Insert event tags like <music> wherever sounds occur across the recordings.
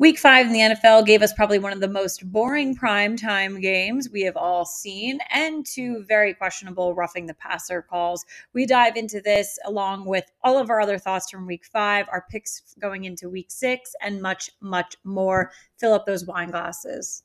Week five in the NFL gave us probably one of the most boring prime time games we have all seen, and two very questionable roughing the passer calls. We dive into this along with all of our other thoughts from week five, our picks going into week six, and much, much more. Fill up those wine glasses.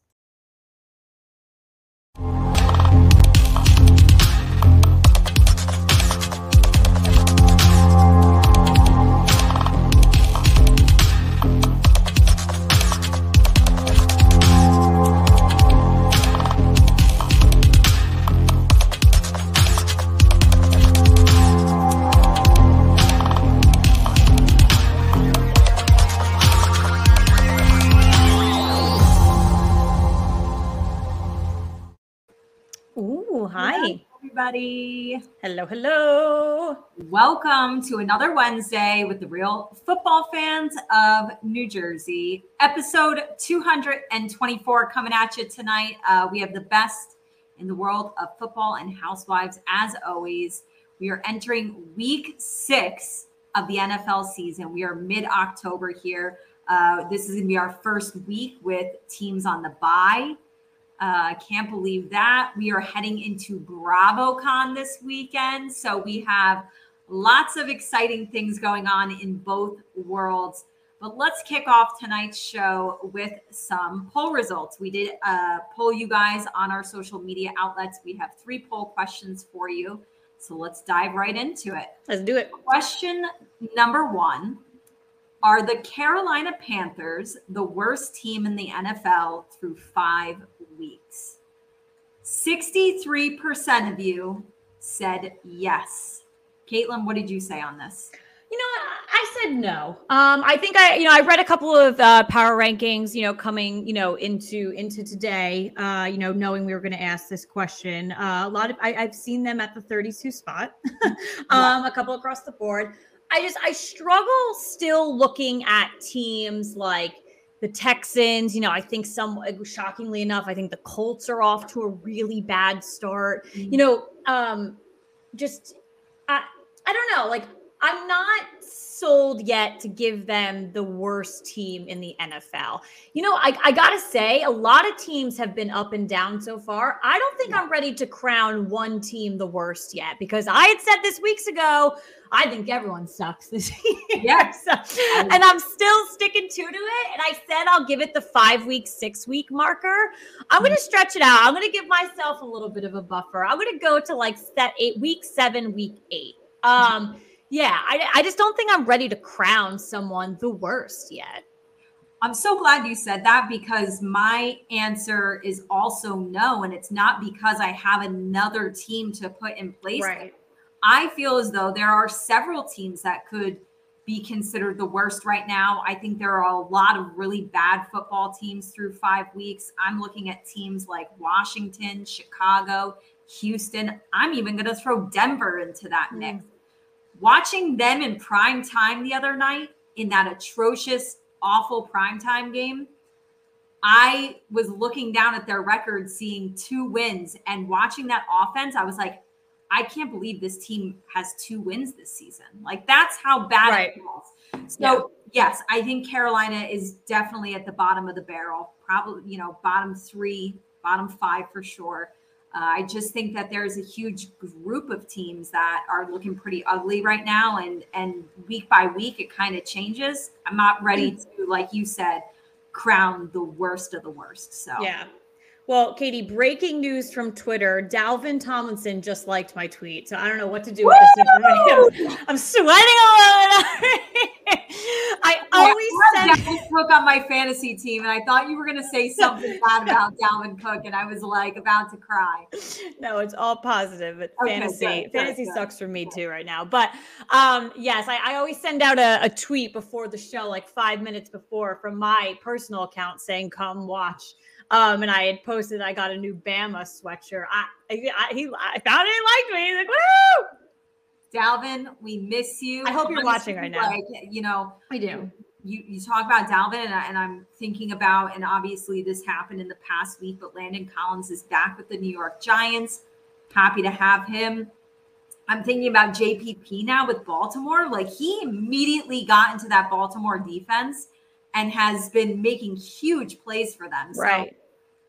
Everybody. Hello, hello. Welcome to another Wednesday with the real football fans of New Jersey. Episode 224 coming at you tonight. Uh, we have the best in the world of football and housewives, as always. We are entering week six of the NFL season. We are mid October here. Uh, this is going to be our first week with teams on the bye. I uh, can't believe that. We are heading into BravoCon this weekend. So we have lots of exciting things going on in both worlds. But let's kick off tonight's show with some poll results. We did uh, poll you guys on our social media outlets. We have three poll questions for you. So let's dive right into it. Let's do it. Question number one Are the Carolina Panthers the worst team in the NFL through five. 63% of you said yes. Caitlin, what did you say on this? You know, I said no. Um, I think I, you know, I read a couple of uh, power rankings, you know, coming, you know, into into today. Uh, you know, knowing we were going to ask this question. Uh, a lot of I, have seen them at the 32 spot, <laughs> um, a couple across the board. I just I struggle still looking at teams like the Texans, you know, I think some shockingly enough, I think the Colts are off to a really bad start. Mm-hmm. You know, um, just I I don't know, like I'm not sold yet to give them the worst team in the NFL. You know, I, I gotta say, a lot of teams have been up and down so far. I don't think I'm ready to crown one team the worst yet because I had said this weeks ago I think everyone sucks this <laughs> year. Yes. so, and I'm still sticking true to it. And I said I'll give it the five week, six week marker. I'm going to mm-hmm. stretch it out. I'm going to give myself a little bit of a buffer. I'm going to go to like set eight, week seven, week eight. Um, yeah, I, I just don't think I'm ready to crown someone the worst yet. I'm so glad you said that because my answer is also no. And it's not because I have another team to put in place. Right. I feel as though there are several teams that could be considered the worst right now. I think there are a lot of really bad football teams through five weeks. I'm looking at teams like Washington, Chicago, Houston. I'm even going to throw Denver into that mm. Watching them in prime time the other night in that atrocious, awful primetime game, I was looking down at their record, seeing two wins, and watching that offense, I was like, I can't believe this team has two wins this season. Like that's how bad right. it was. So yeah. yes, I think Carolina is definitely at the bottom of the barrel. Probably, you know, bottom three, bottom five for sure. Uh, I just think that there's a huge group of teams that are looking pretty ugly right now, and and week by week it kind of changes. I'm not ready mm. to, like you said, crown the worst of the worst. So yeah, well, Katie, breaking news from Twitter. Dalvin Tomlinson just liked my tweet. So I don't know what to do with this information. I'm sweating a little. <laughs> I always yeah, said Cook on my fantasy team, and I thought you were going to say something bad about Dalvin Cook, and I was like about to cry. No, it's all positive. But okay, fantasy, good, fantasy good, sucks for me too right now. But um, yes, I, I, always send out a, a tweet before the show, like five minutes before, from my personal account saying, "Come watch." Um, and I had posted I got a new Bama sweatshirt. I, I, he, I found it liked me. He's like, woo! Dalvin, we miss you. I hope you're watching right now. Like, you know, I do. You, you talk about Dalvin, and, I, and I'm thinking about, and obviously this happened in the past week, but Landon Collins is back with the New York Giants. Happy to have him. I'm thinking about JPP now with Baltimore. Like he immediately got into that Baltimore defense and has been making huge plays for them. So Right.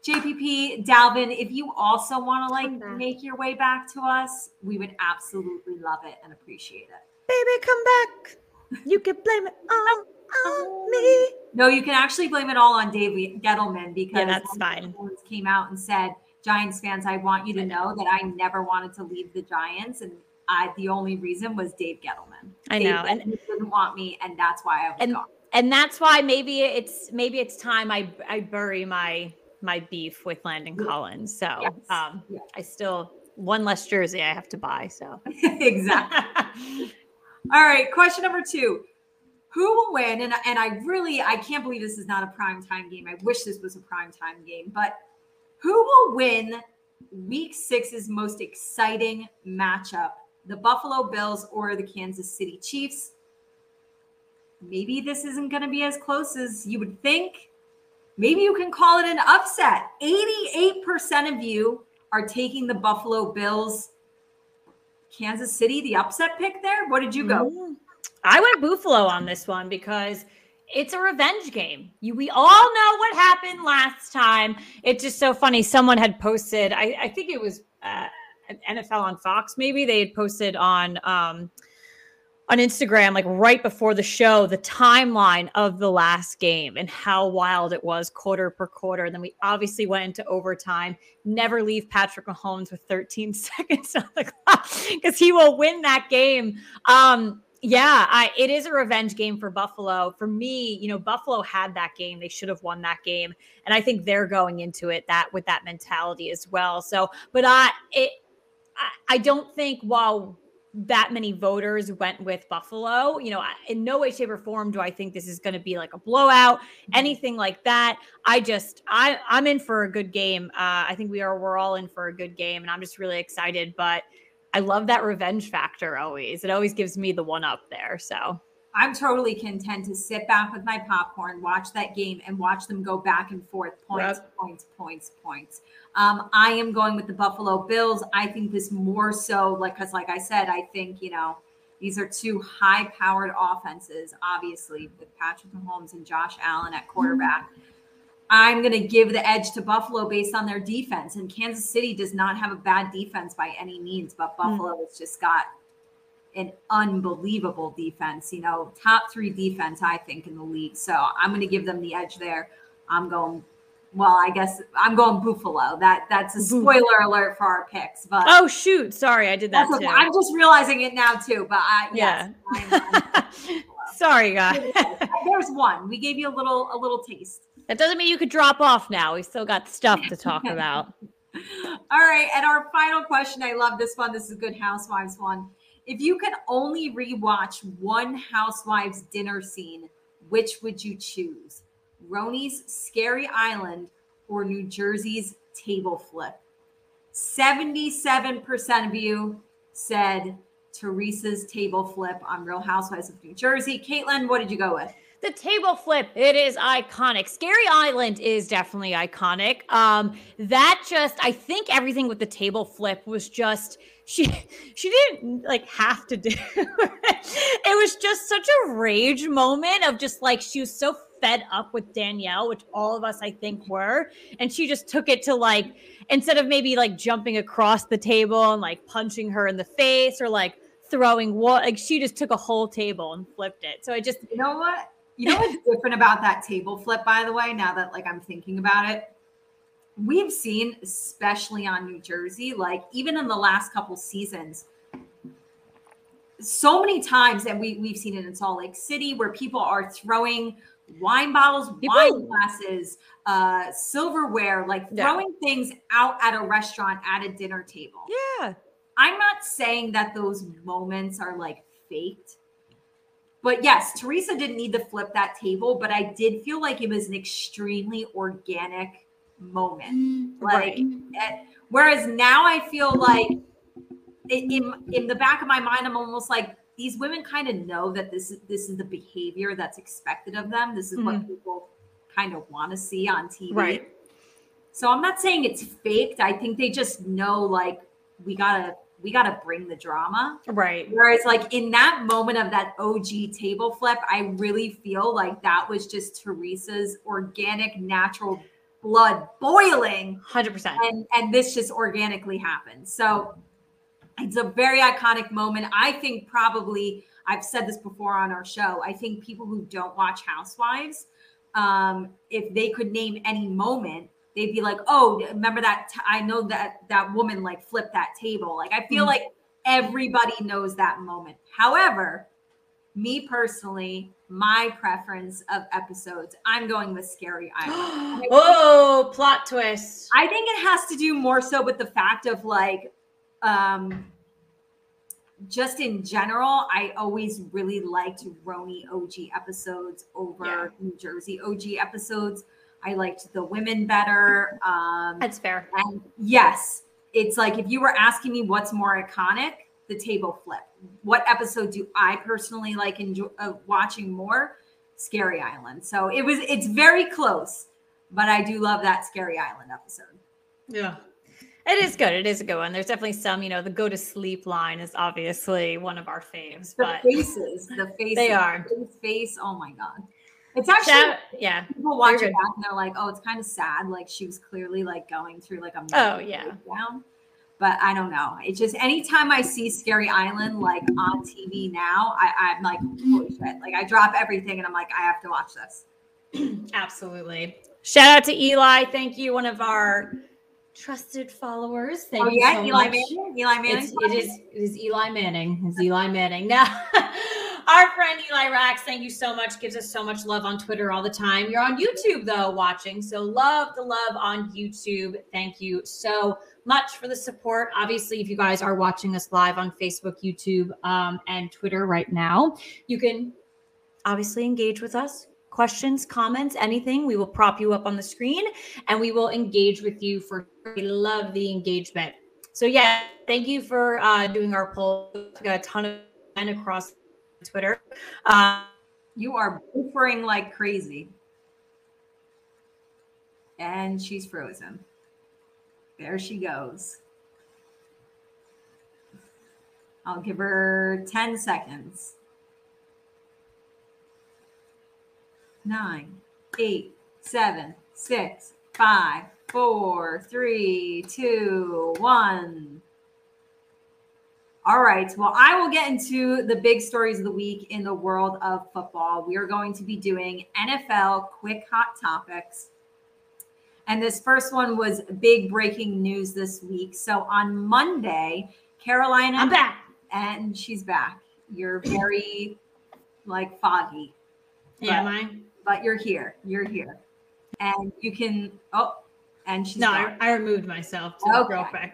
JPP, Dalvin, if you also want to like back. make your way back to us, we would absolutely love it and appreciate it. Baby, come back. You can blame it all on um, me. No, you can actually blame it all on Dave Gettleman because Yeah, that's fine. came out and said, Giants fans, I want you to know that I never wanted to leave the Giants. And I the only reason was Dave Gettleman. I Dave know, and- Gettleman didn't want me, and that's why I was And- gone. and that's why maybe it's maybe it's time I I bury my my beef with Landon Collins. So Yes. um Yeah. I still one less jersey I have to buy. So <laughs> <laughs> exactly. All right, question number two. Who will win? And, and I really, I can't believe this is not a prime time game. I wish this was a prime time game, but who will win week six's most exciting matchup? The Buffalo Bills or the Kansas City Chiefs? Maybe this isn't going to be as close as you would think. Maybe you can call it an upset. 88% of you are taking the Buffalo Bills. Kansas City, the upset pick there? What did you go? Mm. I went Buffalo on this one because it's a revenge game. You, we all know what happened last time. It's just so funny. Someone had posted, I, I think it was uh, NFL on Fox, maybe they had posted on um, on Instagram, like right before the show, the timeline of the last game and how wild it was quarter per quarter. And then we obviously went into overtime. Never leave Patrick Mahomes with 13 <laughs> seconds on the clock because he will win that game. Um, yeah, I, it is a revenge game for Buffalo. For me, you know, Buffalo had that game; they should have won that game, and I think they're going into it that with that mentality as well. So, but I, it, I, I don't think while that many voters went with Buffalo, you know, in no way, shape, or form do I think this is going to be like a blowout, anything like that. I just, I, I'm in for a good game. Uh, I think we are, we're all in for a good game, and I'm just really excited. But I love that revenge factor always. It always gives me the one up there. So I'm totally content to sit back with my popcorn, watch that game, and watch them go back and forth, points, points, points, points. Um, I am going with the Buffalo Bills. I think this more so, like, because, like I said, I think you know these are two high-powered offenses, obviously with Patrick Mahomes and Josh Allen at quarterback. I'm going to give the edge to Buffalo based on their defense. And Kansas City does not have a bad defense by any means, but Buffalo has just got an unbelievable defense, you know, top three defense, I think, in the league. So I'm going to give them the edge there. I'm going, well, I guess I'm going Buffalo. That That's a spoiler alert for our picks. But Oh shoot! Sorry, I did that okay. I'm just realizing it now, too. But I, Yeah. yes, I'm- I'm- <laughs> Sorry, guys. there's one. We gave you a little, a little taste. That doesn't mean you could drop off now. We still got stuff to talk <laughs> about. All right. And our final question. I love this one. This is a good Housewives one. If you could only rewatch one Housewives dinner scene, which would you choose? RHONY's Scary Island or New Jersey's Table Flip? 77% of you said Teresa's Table Flip on Real Housewives of New Jersey. Caitlin, what did you go with? The table flip, it is iconic. Scary Island is definitely iconic. Um, that just, I think everything with the table flip was just she she didn't like have to do <laughs> it. It was just such a rage moment of just like she was so fed up with Danielle, which all of us I think were, and she just took it to like instead of maybe like jumping across the table and like punching her in the face or like throwing what like she just took a whole table and flipped it. So I just You know what? You know what's different about that table flip, by the way, now that like I'm thinking about it? We've seen, especially on New Jersey, like even in the last couple seasons, so many times, that we, we've seen it in Salt Lake City where people are throwing wine bottles, wine glasses, uh, silverware, like Yeah. throwing things out at a restaurant at a dinner table. yeah. I'm not saying that those moments are like faked. But yes, Teresa didn't need to flip that table, but I did feel like it was an extremely organic moment. Like, eh, whereas now I feel like in, in the back of my mind, I'm almost like these women kind of know that this is this is the behavior that's expected of them. This is what people kind of want to see on TV. Right. So I'm not saying it's faked. I think they just know like we gotta we got to bring the drama. Right. Whereas, like in that moment of that OG table flip, I really feel like that was just Teresa's organic, natural blood boiling. 100%. And, and this just organically happened. So it's a very iconic moment. I think probably, I've said this before on our show, I think people who don't watch Housewives, um, if they could name any moment, they'd be like, "Oh, remember that? T- I know that that woman like flipped that table." Like I feel Mhm. like everybody knows that moment. However, me personally, my preference of episodes, I'm going with Scary <gasps> Island. Whoa, plot twist. I think it has to do more so with the fact of like, um, just in general, I always really liked RHONY OG episodes over Yeah. New Jersey OG episodes. I liked the women better. Um, That's fair. and yes, it's like if you were asking me what's more iconic, the table flip. What episode do I personally like enjoy uh, watching more? Scary Island. So it was. It's very close, but I do love that Scary Island episode. Yeah. It is good. It is a good one. There's definitely some, you know, the go to sleep line is obviously one of our faves, The but faces, the <laughs> faces, They are. His face. Oh my god. It's actually Shout- yeah. people watch it back and they're like, oh, it's kind of sad. Like she was clearly like going through like a Oh, yeah. breakdown. But I don't know. It's just anytime I see Scary Island like on TV now, I, I'm like, holy shit. Like I drop everything and I'm like, I have to watch this. <clears throat> Absolutely. Shout out to Eli. Thank you, one of our trusted followers. Thank oh yeah, so Eli much. Manning. Eli Manning. It's, it is it is Eli Manning. It's Eli Manning. Now, <laughs> our friend Eli Rax, thank you so much. Gives us so much love on Twitter all the time. You're on YouTube though, watching. So love the love on YouTube. Thank you so much for the support. Obviously, if you guys are watching us live on Facebook, YouTube, um, and Twitter right now, you can obviously engage with us. Questions, comments, anything, we will prop you up on the screen and we will engage with you for we love the engagement. So yeah, thank you for uh, doing our poll. We got a ton of men across Twitter. Uh, You are buffering like crazy. And she's frozen. There she goes. I'll give her 10 seconds. Nine, eight, seven, six, five, four, three, two, one. All right. Well, I will get into the big stories of the week in the world of football. We are going to be doing NFL quick hot topics. And this first one was big breaking news this week. So on Monday, Carolina I'm back. and she's back. You're very like foggy, Yeah, mine. but you're here. You're here. And you can oh, and she's No. I, I removed myself to Okay. real quick.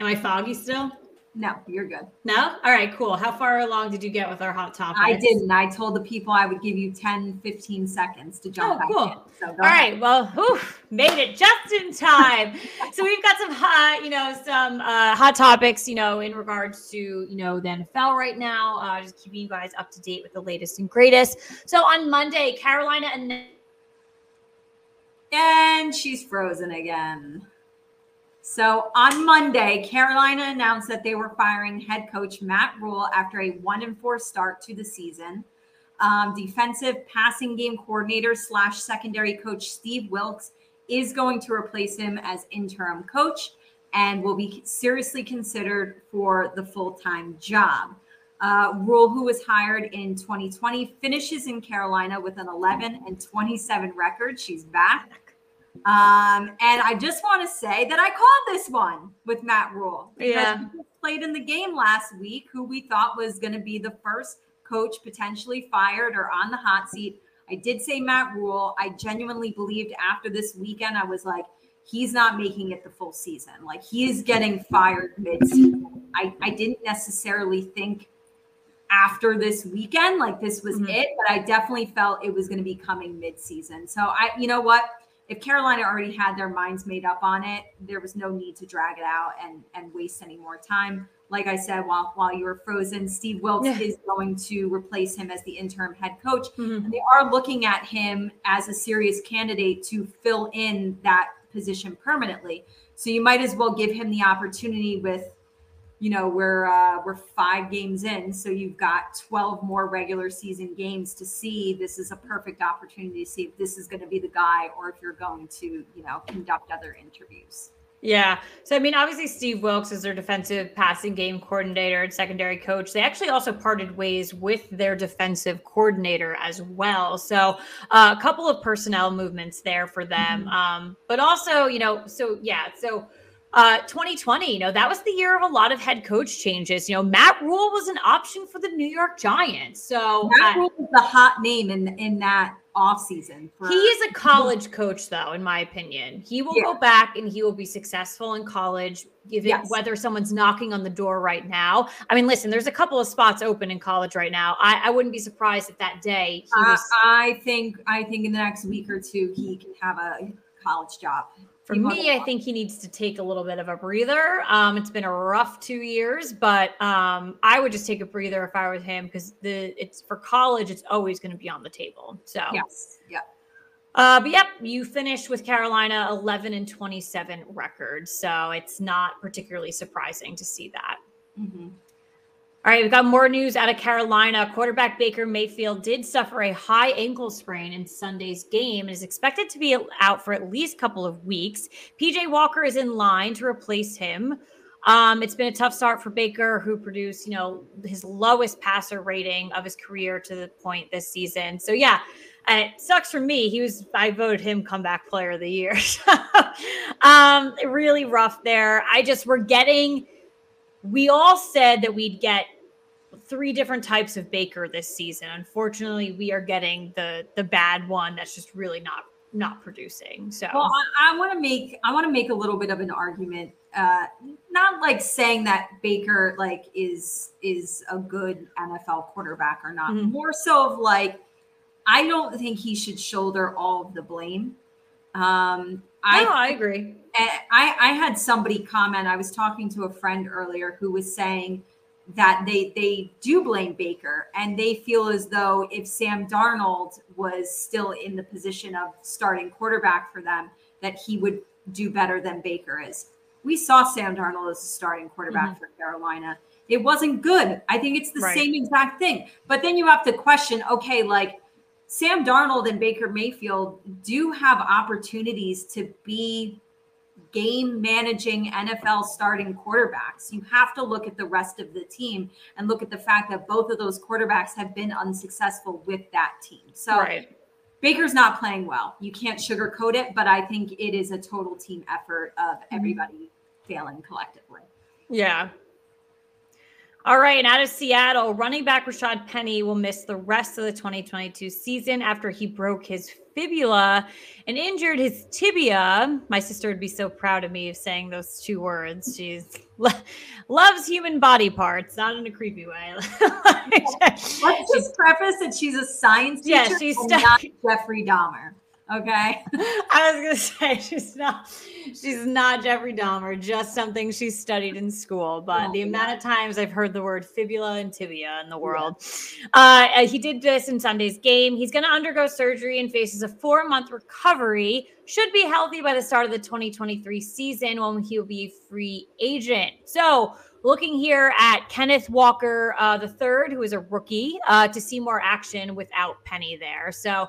Am I foggy still? No, you're good. No? All right, cool. How far along did you get with our hot topic? I didn't. I told the people I would give you 10, 15 seconds to jump Oh, back cool. in. So All right. Well, whew, made it just in time. so we've got some hot, you know, some uh, hot topics, you know, in regards to, you know, the NFL right now. Uh, just keeping you guys up to date with the latest and greatest. So on Monday, Carolina and And she's frozen again. So on Monday, Carolina announced that they were firing head coach Matt Rhule after a one and four start to the season. Um, defensive passing game coordinator slash secondary coach Steve Wilks is going to replace him as interim coach and will be seriously considered for the full time job. Uh, Rhule, who was hired in 2020, finishes in Carolina with an 11 and 27 record. She's back. Um, and I just want to say that I called this one with Matt Rhule. because Yeah. played in the game last week, who we thought was going to be the first coach potentially fired or on the hot seat. I did say Matt Rhule. I genuinely believed after this weekend, I was like, he's not making it the full season. Like he is getting fired mid-season. I, I didn't necessarily think after this weekend, like this was Mhm. it, but I definitely felt it was going to be coming mid-season. So I, you know what? If Carolina already had their minds made up on it, there was no need to drag it out and and waste any more time. Like I said, while while you were frozen, Steve Wilks Yeah. is going to replace him as the interim head coach. Mhm. And they are looking at him as a serious candidate to fill in that position permanently. So you might as well give him the opportunity with, you know we're uh, we're five games in, so you've got twelve more regular season games to see. This is a perfect opportunity to see if this is going to be the guy, or if you're going to you know conduct other interviews. Yeah. So, I mean, obviously, Steve Wilks is their defensive passing game coordinator and secondary coach. They actually also parted ways with their defensive coordinator as well. So, uh, a couple of personnel movements there for them. Mm-hmm. Um, but also, you know, so yeah. So, uh, 2020, you know, that was the year of a lot of head coach changes. You know, Matt Rhule was an option for the New York Giants. So Matt Rhule is the hot name in in that offseason. For- he is a college coach, though, in my opinion. He will yeah. go back and he will be successful in college, given yes. whether someone's knocking on the door right now. I mean, listen, there's a couple of spots open in college right now. I, I wouldn't be surprised if that day he was. Uh, I think I think in the next week or two he can have a college job. For me, I think he needs to take a little bit of a breather. Um, it's been a rough two years, but um, I would just take a breather if I was him because the it's for college. It's always going to be on the table. So yes, yeah. Uh, but yep, you finished with Carolina 11 and 27 record, so it's not particularly surprising to see that. Mm-hmm. All right, we've got more news out of Carolina. Quarterback Baker Mayfield did suffer a high ankle sprain in Sunday's game and is expected to be out for at least a couple of weeks. PJ Walker is in line to replace him. Um, it's been a tough start for Baker, who produced, you know, his lowest passer rating of his career to the point this season. So yeah, it sucks for me. He was I voted him comeback player of the year. <laughs> um, really rough there. I just we're getting we all said that we'd get three different types of baker this season. Unfortunately, we are getting the the bad one that's just really not not producing. So well, I, I want to make I want to make a little bit of an argument. Uh, not like saying that Baker like is is a good NFL quarterback or not. Mm-hmm. More so of like I don't think he should shoulder all of the blame. Um, I, no, I agree. I, I had somebody comment. I was talking to a friend earlier who was saying that they they do blame Baker and they feel as though if Sam Darnold was still in the position of starting quarterback for them, that he would do better than Baker is. We saw Sam Darnold as a starting quarterback mm-hmm. for Carolina. It wasn't good. I think it's the right. same exact thing. But then you have to question, okay, like Sam Darnold and Baker Mayfield do have opportunities to be game managing NFL starting quarterbacks. You have to look at the rest of the team and look at the fact that both of those quarterbacks have been unsuccessful with that team. So right. Baker's not playing well. You can't sugarcoat it, but I think it is a total team effort of mm-hmm. everybody failing collectively. Yeah, all right, and out of Seattle, running back Rashad Penny will miss the rest of the 2022 season after he broke his fibula and injured his tibia. My sister would be so proud of me of saying those two words. She's loves human body parts, not in a creepy way. <laughs> Let's just preface that she's a science teacher, yeah, she's not Jeffrey Dahmer. Okay. <laughs> I was gonna say she's not she's not Jeffrey Dahmer, just something she studied in school. But oh, the amount of times I've heard the word fibula and tibia in the world. Yeah. Uh, he did this in Sunday's game. He's gonna undergo surgery and faces a four-month recovery. Should be healthy by the start of the 2023 season when he'll be free agent. So looking here at Kenneth Walker uh, the third, who is a rookie, uh, to see more action without Penny there. So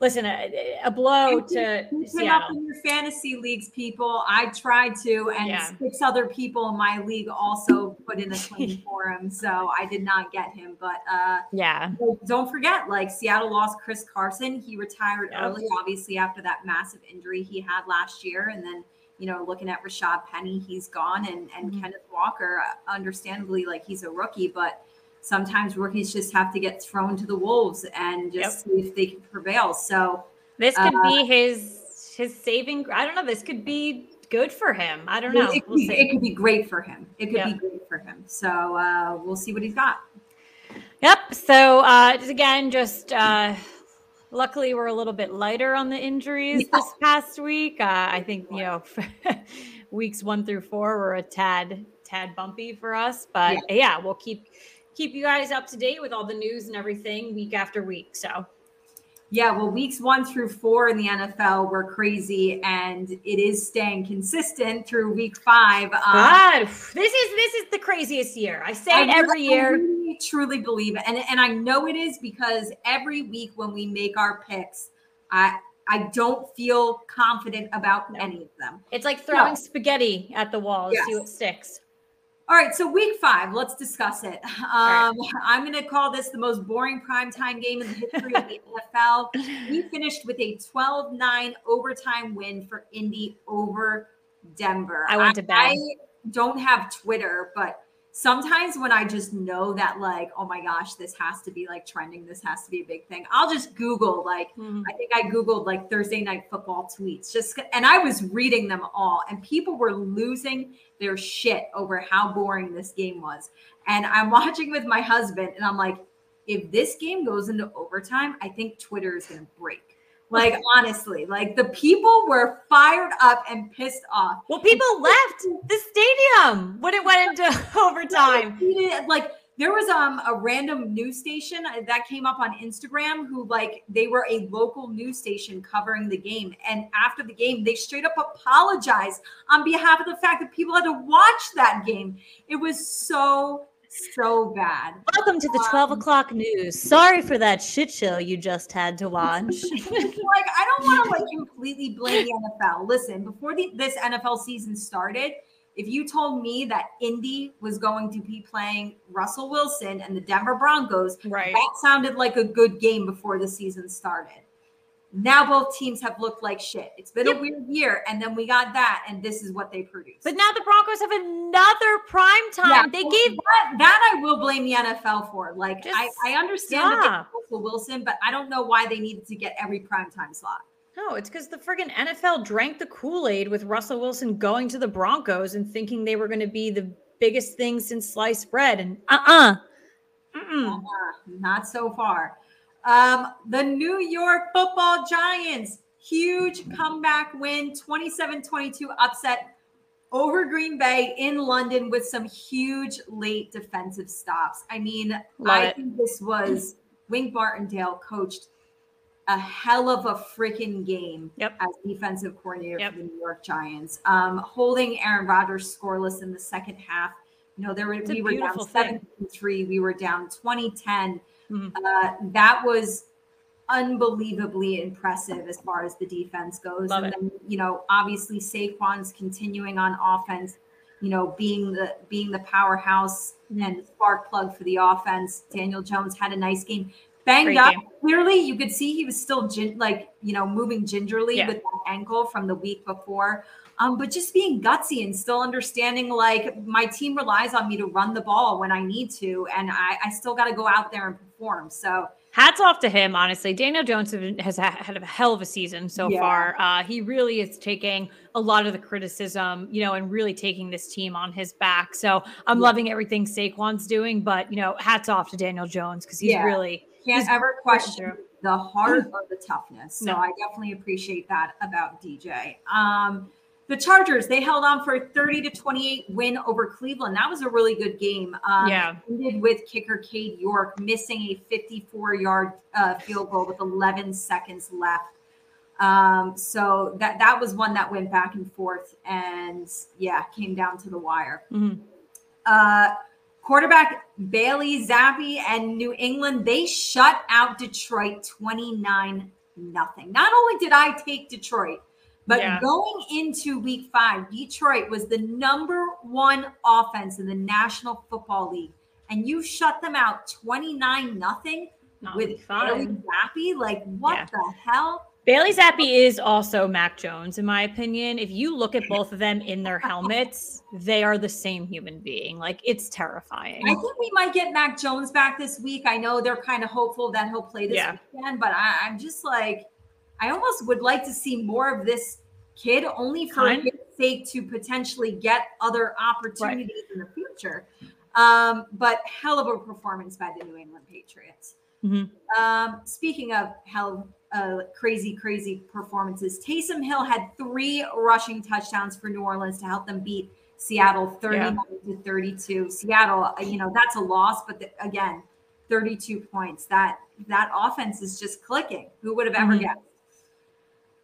listen, a, a blow to Seattle. Up in your fantasy leagues, people. I tried to, and yeah. six other people in my league also put in a <laughs> claim for him. So I did not get him. But uh, yeah, don't forget, like Seattle lost Chris Carson. He retired yep. early, obviously after that massive injury he had last year, and then. You know, looking at Rashad Penny, he's gone, and and mm-hmm. Kenneth Walker, understandably, like he's a rookie, but sometimes rookies just have to get thrown to the wolves and just yep. see if they can prevail. So this could uh, be his his saving. I don't know. This could be good for him. I don't know. It, could, we'll be, it could be great for him. It could yep. be great for him. So uh, we'll see what he's got. Yep. So uh, again, just uh, luckily we're a little bit lighter on the injuries yeah. this past week. Uh, I think you know <laughs> weeks one through four were a tad tad bumpy for us, but yeah, yeah we'll keep keep you guys up to date with all the news and everything week after week. So, Yeah, well, weeks one through four in the NFL were crazy, and it is staying consistent through week five. Um, God, this is this is the craziest year. I say I it every really- year. I really, truly believe it, and and I know it is because every week when we make our picks, I I don't feel confident about No. any of them. It's like throwing No. spaghetti at the wall to see what sticks. All right, so week five, let's discuss it. Um, I'm going to call this the most boring primetime game in the history of the <laughs> NFL. We finished with a 12 9 overtime win for Indy over Denver. I went to bed. I don't have Twitter, but sometimes when I just know that, like, oh my gosh, this has to be like trending, this has to be a big thing, I'll just Google, like, mm-hmm. I think I Googled like Thursday night football tweets just and I was reading them all and people were losing their shit over how boring this game was. And I'm <laughs> watching with my husband and I'm like, if this game goes into overtime, I think Twitter is going to break. Like, honestly, like the people were fired up and pissed off. Well, people left the stadium when it went into <laughs> overtime. Like there was um a random news station uh, that came up on Instagram who like they were a local news station covering the game and after the game they straight up apologized on behalf of the fact that people had to watch that game. It was so so bad. Welcome to the um, 12 o'clock news. Sorry for that shit show you just had to <laughs> watch. like I don't want to like completely blame the NFL. Listen, before the, this NFL season started, if you told me that Indy was going to be playing Russell Wilson and the Denver Broncos, right. that sounded like a good game before the season started. Now both teams have looked like shit. It's been Yep. a weird year, and then we got that, and this is what they produced. But now the Broncos have another prime time. Yeah, they well, gave that, that I will blame the NFL for. Like Just I, I understand that they. Russell Wilson, but I don't know why they needed to get every primetime slot. No, it's because the friggin' NFL drank the Kool Aid with Russell Wilson going to the Broncos and thinking they were going to be the biggest thing since sliced bread. And uh uh Uh, not so far. Um, the New York football giants, huge comeback win, 27 22 upset over Green Bay in London with some huge late defensive stops. I mean, Love I it. think this was Wink Martindale coached a hell of a freaking game Yep. as defensive coordinator Yep. for the New York Giants. Um, holding Aaron Rodgers scoreless in the second half. You know, there were It's we were down thing. 17-3, we were down 2010. Mhm. Uh, that was unbelievably impressive as far as the defense goes. Love and it. you know, obviously Saquon's continuing on offense, you know, being the being the powerhouse Mm-hmm. and the spark plug for the offense. Daniel Jones had a nice game. Banged Great up. game. Clearly, you could see he was still gin- like, you know, moving gingerly Yeah. with that ankle from the week before. Um, but just being gutsy and still understanding like my team relies on me to run the ball when I need to, and I, I still got to go out there and perform. So Hats off to him, honestly. Daniel Jones has had a hell of a season so Yeah. far. Uh, he really is taking a lot of the criticism, you know, and really taking this team on his back. So I'm Yeah. loving everything Saquon's doing, but you know, hats off to Daniel Jones because he's Yeah. really can't He's ever question the heart <clears throat> or the toughness. So No. I definitely appreciate that about DJ. Um, the Chargers, they held on for a 30 to 28 win over Cleveland. That was a really good game. Um, Yeah. Ended with kicker Cade York missing a 54 yard uh, field goal with 11 seconds left. Um, so that that was one that went back and forth, and yeah, came down to the wire. Mhm. Uh, quarterback Bailey Zappe and New England, they shut out Detroit 29 nothing. Not only did I take Detroit, but Yeah. going into week five, Detroit was the number one offense in the National Football League. And you shut them out 29 nothing not with Bailey. Zappe. Like, what Yeah. the hell? Bailey Zappe is also Mac Jones, in my opinion. If you look at both of them in their <laughs> helmets, they are the same human being. Like it's terrifying. I think we might get Mac Jones back this week. I know they're kind of hopeful that he'll play this Yeah. weekend, but I, I'm just like, I almost would like to see more of this kid, only for Kind- his sake to potentially get other opportunities in the future. Um, but hell of a performance by the New England Patriots. Mhm. Um, speaking of hell, uh, crazy, crazy performances, Taysom Hill had three rushing touchdowns for New Orleans to help them beat Seattle 39 to 32. Seattle, you know, that's a loss, but the, again, 32 points. That that offense is just clicking. Who would have ever Mhm. guessed?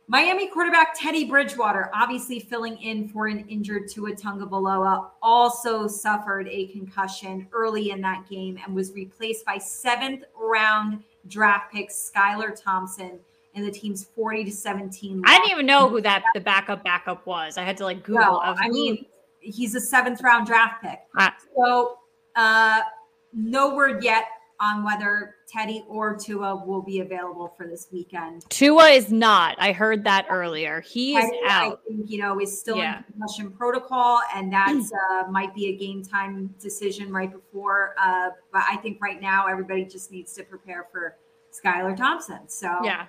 Miami quarterback Teddy Bridgewater, obviously filling in for an injured Tua Tagovailoa, also suffered a concussion early in that game and was replaced by seventh round draft pick Skylar Thompson in the team's 40 to 17. I didn't even know who that the backup backup was. I had to like Google. I, I mean, he's a seventh round draft pick. Ah. So, uh, no word yet on whether Teddy or Tua will be available for this weekend. Tua is not. I heard that earlier. He is out. I think you know is still Yeah. in concussion protocol, and that's <clears throat> uh, might be a game time decision right before. Uh, but I think right now everybody just needs to prepare for Skylar Thompson. So Yeah.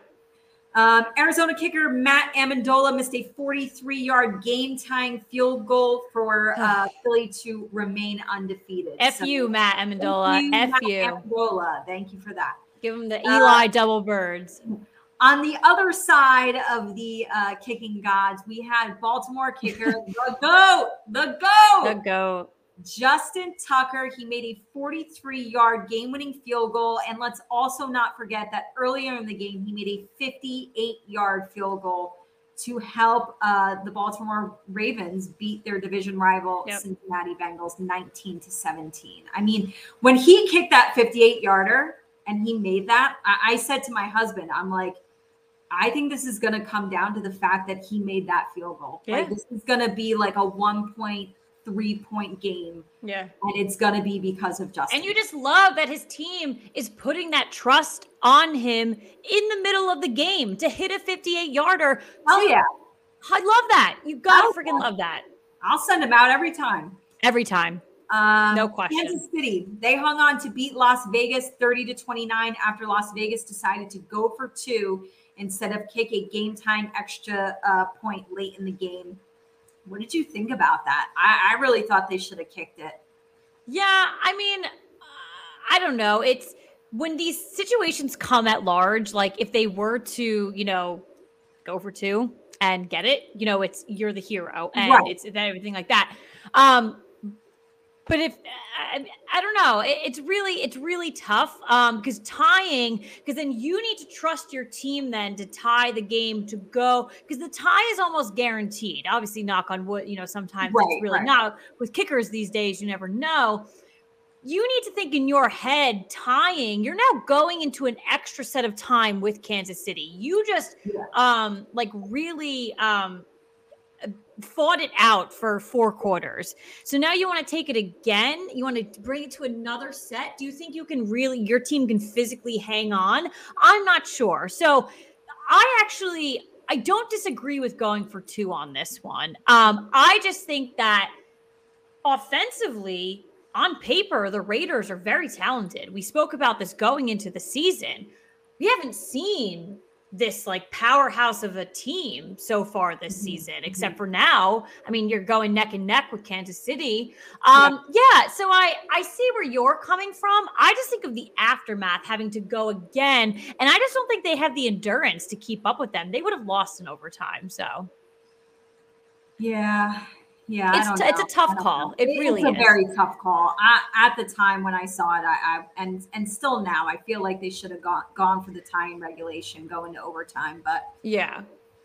Um, Arizona kicker Matt Ammendola missed a 43 yard game tying field goal for uh, Philly to remain undefeated. F So, you, Matt Ammendola. you, F Matt you. Ammendola. Thank you for that. Give him the Uh, Eli double birds. On the other side of the uh, kicking gods, we had Baltimore kicker, <laughs> the GOAT, the GOAT, The goat. Justin Tucker, he made a 43 yard game winning field goal. And let's also not forget that earlier in the game, he made a 58 yard field goal to help uh, the Baltimore Ravens beat their division rival Yep. Cincinnati Bengals 19 to 17. I mean, when he kicked that 58 yarder and he made that, I, I said to my husband, I'm like, I think this is going to come down to the fact that he made that field goal. Like this is going to be like a 1.3 point game Yeah. and it's going to be because of Justin. And you just love that his team is putting that trust on him in the middle of the game to hit a 58 yarder. oh yeah, I love that. You gotta Oh, freaking love that. I'll send him out every time. Every time. Um, No question. Kansas City, they hung on to beat Las Vegas 30 to 29 after Las Vegas decided to go for two instead of kick a game time extra uh, point late in the game. What did you think about that? I, I really thought they should have kicked it. Yeah, I mean, uh, I don't know. It's when these situations come at large, like if they were to, you know, go for two and get it, you know, it's you're the hero and Right. it's everything like that. Um, but if I, I don't know, it, it's really it's really tough um, because tying because then you need to trust your team then to tie the game to go because the tie is almost guaranteed. Obviously, knock on wood, you know, sometimes Right, it's really right. not with kickers these days. You never know. You need to think in your head tying. You're now going into an extra set of time with Kansas City. You just Yeah. um like really um fought it out for four quarters. So now you want to take it again. You want to bring it to another set. Do you think you can really, your team can physically hang on? I'm not sure. So I actually, I don't disagree with going for two on this one. Um, I just think that offensively, on paper, the Raiders are very talented. We spoke about this going into the season. We haven't seen this like powerhouse of a team so far this Mhm, season, except for now. I mean, you're going neck and neck with Kansas City. Um, yeah. so I I see where you're coming from. I just think of the aftermath having to go again, and I just don't think they have the endurance to keep up with them. They would have lost in overtime. So Yeah. Yeah. It's t- it's a tough call. It It's really a is. very tough call. I, at the time when I saw it, I, I and and still now, I feel like they should have gone gone for the tying regulation, go into overtime. But yeah,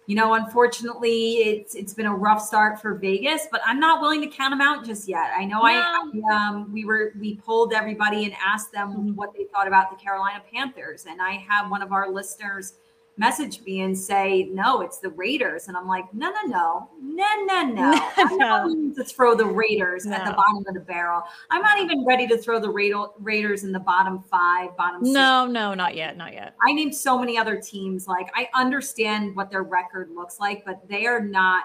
you know, unfortunately, it's it's been a rough start for Vegas. But I'm not willing to count them out just yet. I know I, I um we were we polled everybody and asked them Mhm. what they thought about the Carolina Panthers, and I have one of our listeners message me and say, no, it's the Raiders. And I'm like, no, no, no, no, no, no. <laughs> I'm not No. willing to throw the Raiders at the bottom of the barrel. I'm not even ready to throw the Ra- Raiders in the bottom five, bottom six. no, no, not yet, not yet. I named so many other teams. Like I understand what their record looks like, but they are not,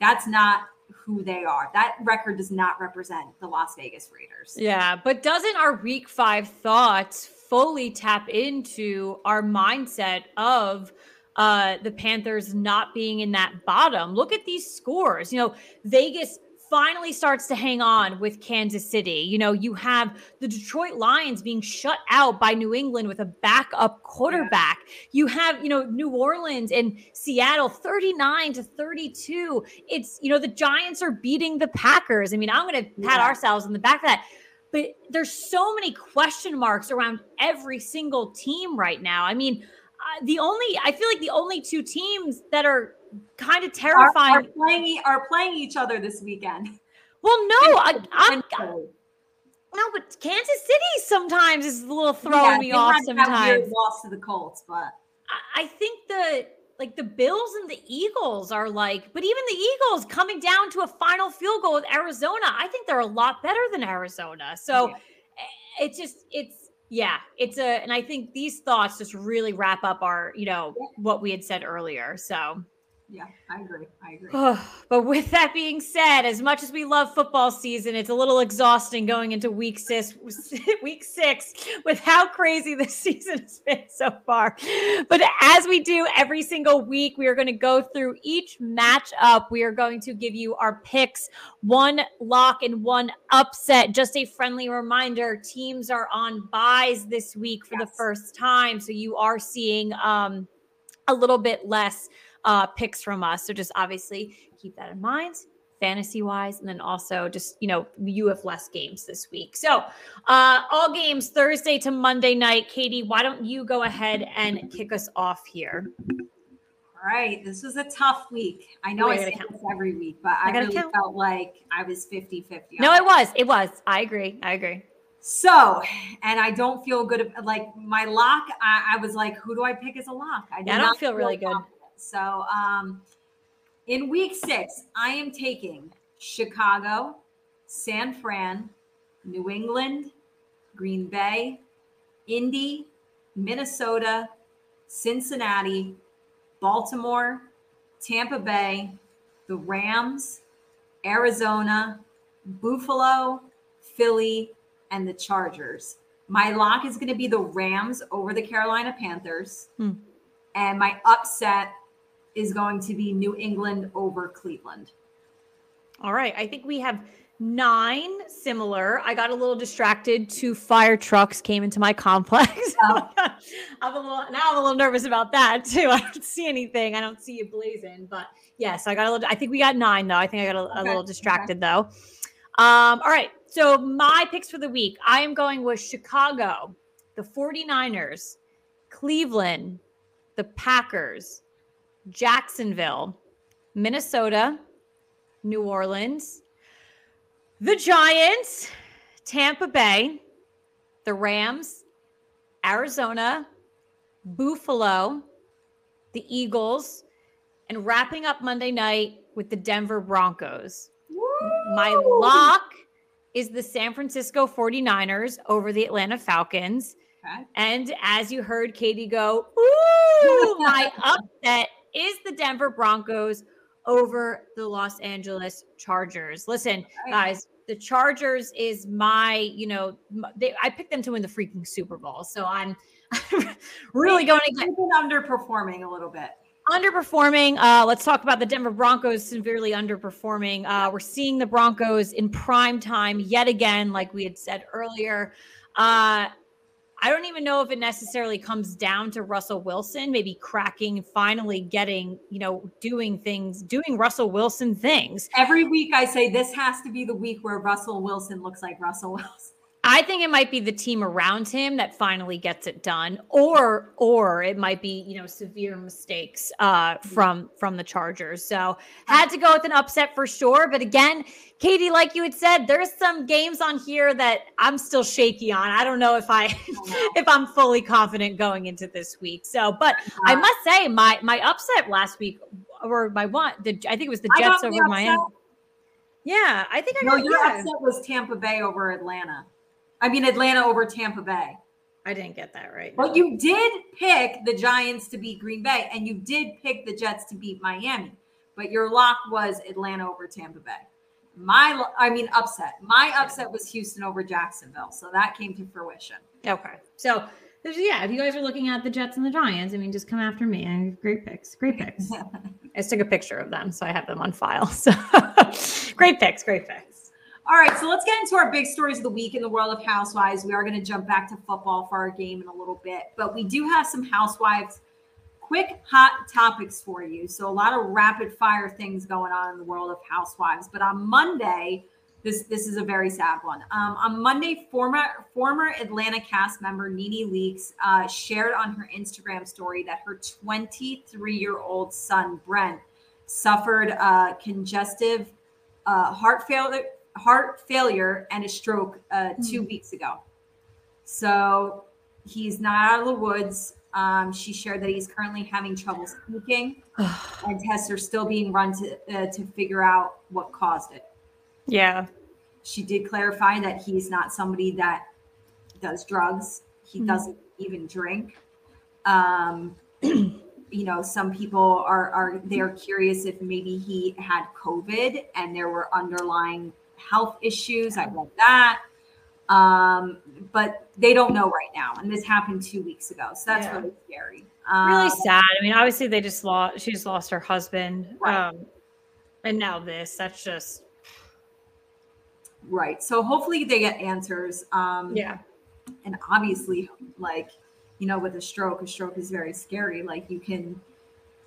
that's not who they are. That record does not represent the Las Vegas Raiders. Yeah, but doesn't our week five thoughts fully tap into our mindset of uh the Panthers not being in that bottom? Look at these scores. You know, Vegas finally starts to hang on with Kansas City. You know, you have the Detroit Lions being shut out by New England with a backup quarterback. You have, you know, New Orleans and Seattle 39 to 32. It's, you know, the Giants are beating the Packers. I mean, I'm going to pat Yeah. ourselves on the back of that. But there's so many question marks around every single team right now. I mean, uh, the only I feel like the only two teams that are kind of terrifying are, are playing are playing each other this weekend. Well, no, I, I'm. No, but Kansas City sometimes is a little throwing yeah, me off. Sometimes lost to the Colts, but I think the like the Bills and the Eagles are like, but even the Eagles coming down to a final field goal with Arizona, I think they're a lot better than Arizona. So yeah. Eh, it's just it's yeah, it's a and I think these thoughts just really wrap up our, you know, what we had said earlier. So yeah, I agree. I agree. <sighs> but with that being said, as much as we love football season, it's a little exhausting going into week six, <laughs> week six with how crazy this <laughs> season has been so far. But as we do every single week, we are going to go through each matchup. We are going to give you our picks, one lock and one upset. Just a friendly reminder: teams are on byes this week for yes. the first time, so you are seeing um, a little bit less uh, picks from us. So just obviously keep that in mind fantasy wise and then also just you know you have less games this week so uh all games thursday to monday night katie why don't you go ahead and kick us off here all right this was a tough week i know Wait, i say this every week but i, I really count. felt like i was 50 50 no it was it was i agree i agree so, and I don't feel good. Like my lock, I, I was like, who do I pick as a lock? I, yeah, I don't feel, feel really good. So um, in week six, I am taking Chicago, San Fran, New England, Green Bay, Indy, Minnesota, Cincinnati, Baltimore, Tampa Bay, the Rams, Arizona, Buffalo, Philly, and the Chargers. My lock is going to be the Rams over the Carolina Panthers. Hmm. And my upset is going to be New England over Cleveland. All right. I think we have nine similar. I got a little distracted. Two fire trucks came into my complex. <laughs> Oh. I'm a little now I'm a little nervous about that too. <laughs> I don't see anything. I don't see you blazing, but yes, I got a little I think we got nine though. I think I got a, okay. a little distracted okay. though. Um, all right. So my picks for the week, I am going with Chicago, the 49ers, Cleveland, the Packers, Jacksonville, Minnesota, New Orleans, the Giants, Tampa Bay, the Rams, Arizona, Buffalo, the Eagles, and wrapping up Monday night with the Denver Broncos. Woo! My lock is the San Francisco 49ers over the Atlanta Falcons. Okay. And as you heard Katie go, ooh, my <laughs> upset is the Denver Broncos over the Los Angeles Chargers. Listen, guys, the Chargers is my, you know, they, I picked them to win the freaking Super Bowl. So I'm <laughs> really going to get underperforming a little bit. Underperforming. Uh, let's talk about the Denver Broncos severely underperforming. Uh, we're seeing the Broncos in prime time yet again, like we had said earlier. Uh, I don't even know if it necessarily comes down to Russell Wilson, maybe cracking, finally getting, you know, doing things, doing Russell Wilson things. Every week I say this has to be the week where Russell Wilson looks like Russell Wilson. I think it might be the team around him that finally gets it done, or or it might be you know severe mistakes uh, from from the Chargers. So had to go with an upset for sure. But again, Katie, like you had said, there's some games on here that I'm still shaky on. I don't know if I <laughs> if I'm fully confident going into this week. So, but I must say my my upset last week or my one, the, I think it was the Jets over Miami. Yeah, I think I no. Your upset was Tampa Bay over Atlanta. I mean, Atlanta over Tampa Bay. I didn't get that right. But no. you did pick the Giants to beat Green Bay, and you did pick the Jets to beat Miami. But your lock was Atlanta over Tampa Bay. My, I mean, upset. My upset was Houston over Jacksonville. So that came to fruition. Okay. So, yeah, if you guys are looking at the Jets and the Giants, I mean, just come after me. I have great picks. Great picks. <laughs> I just took a picture of them, so I have them on file. <laughs> So, great picks. Great picks. All right, so let's get into our big stories of the week in the world of housewives. We are going to jump back to football for our game in a little bit, but we do have some housewives quick hot topics for you. So a lot of rapid fire things going on in the world of housewives. But on Monday, this this is a very sad one. Um, on Monday, former former Atlanta cast member Nene Leakes uh, shared on her Instagram story that her 23 year old son Brent suffered uh, congestive uh, heart failure heart failure and a stroke uh, 2 mm-hmm. weeks ago. So he's not out of the woods. Um, she shared that he's currently having trouble speaking, <sighs> and tests are still being run to uh, to figure out what caused it. Yeah. She did clarify that he's not somebody that does drugs. He mm-hmm. doesn't even drink. Um, <clears throat> you know, some people are are they're curious if maybe he had COVID and there were underlying health issues. I read that. Um, but they don't know right now. And this happened two weeks ago. So that's yeah. really scary. Um, really sad. I mean, obviously they just lost she just lost her husband. Right. Um, and now this. That's just Right. So hopefully they get answers. Um, yeah. And obviously, like, you know, with a stroke, a stroke is very scary. Like you can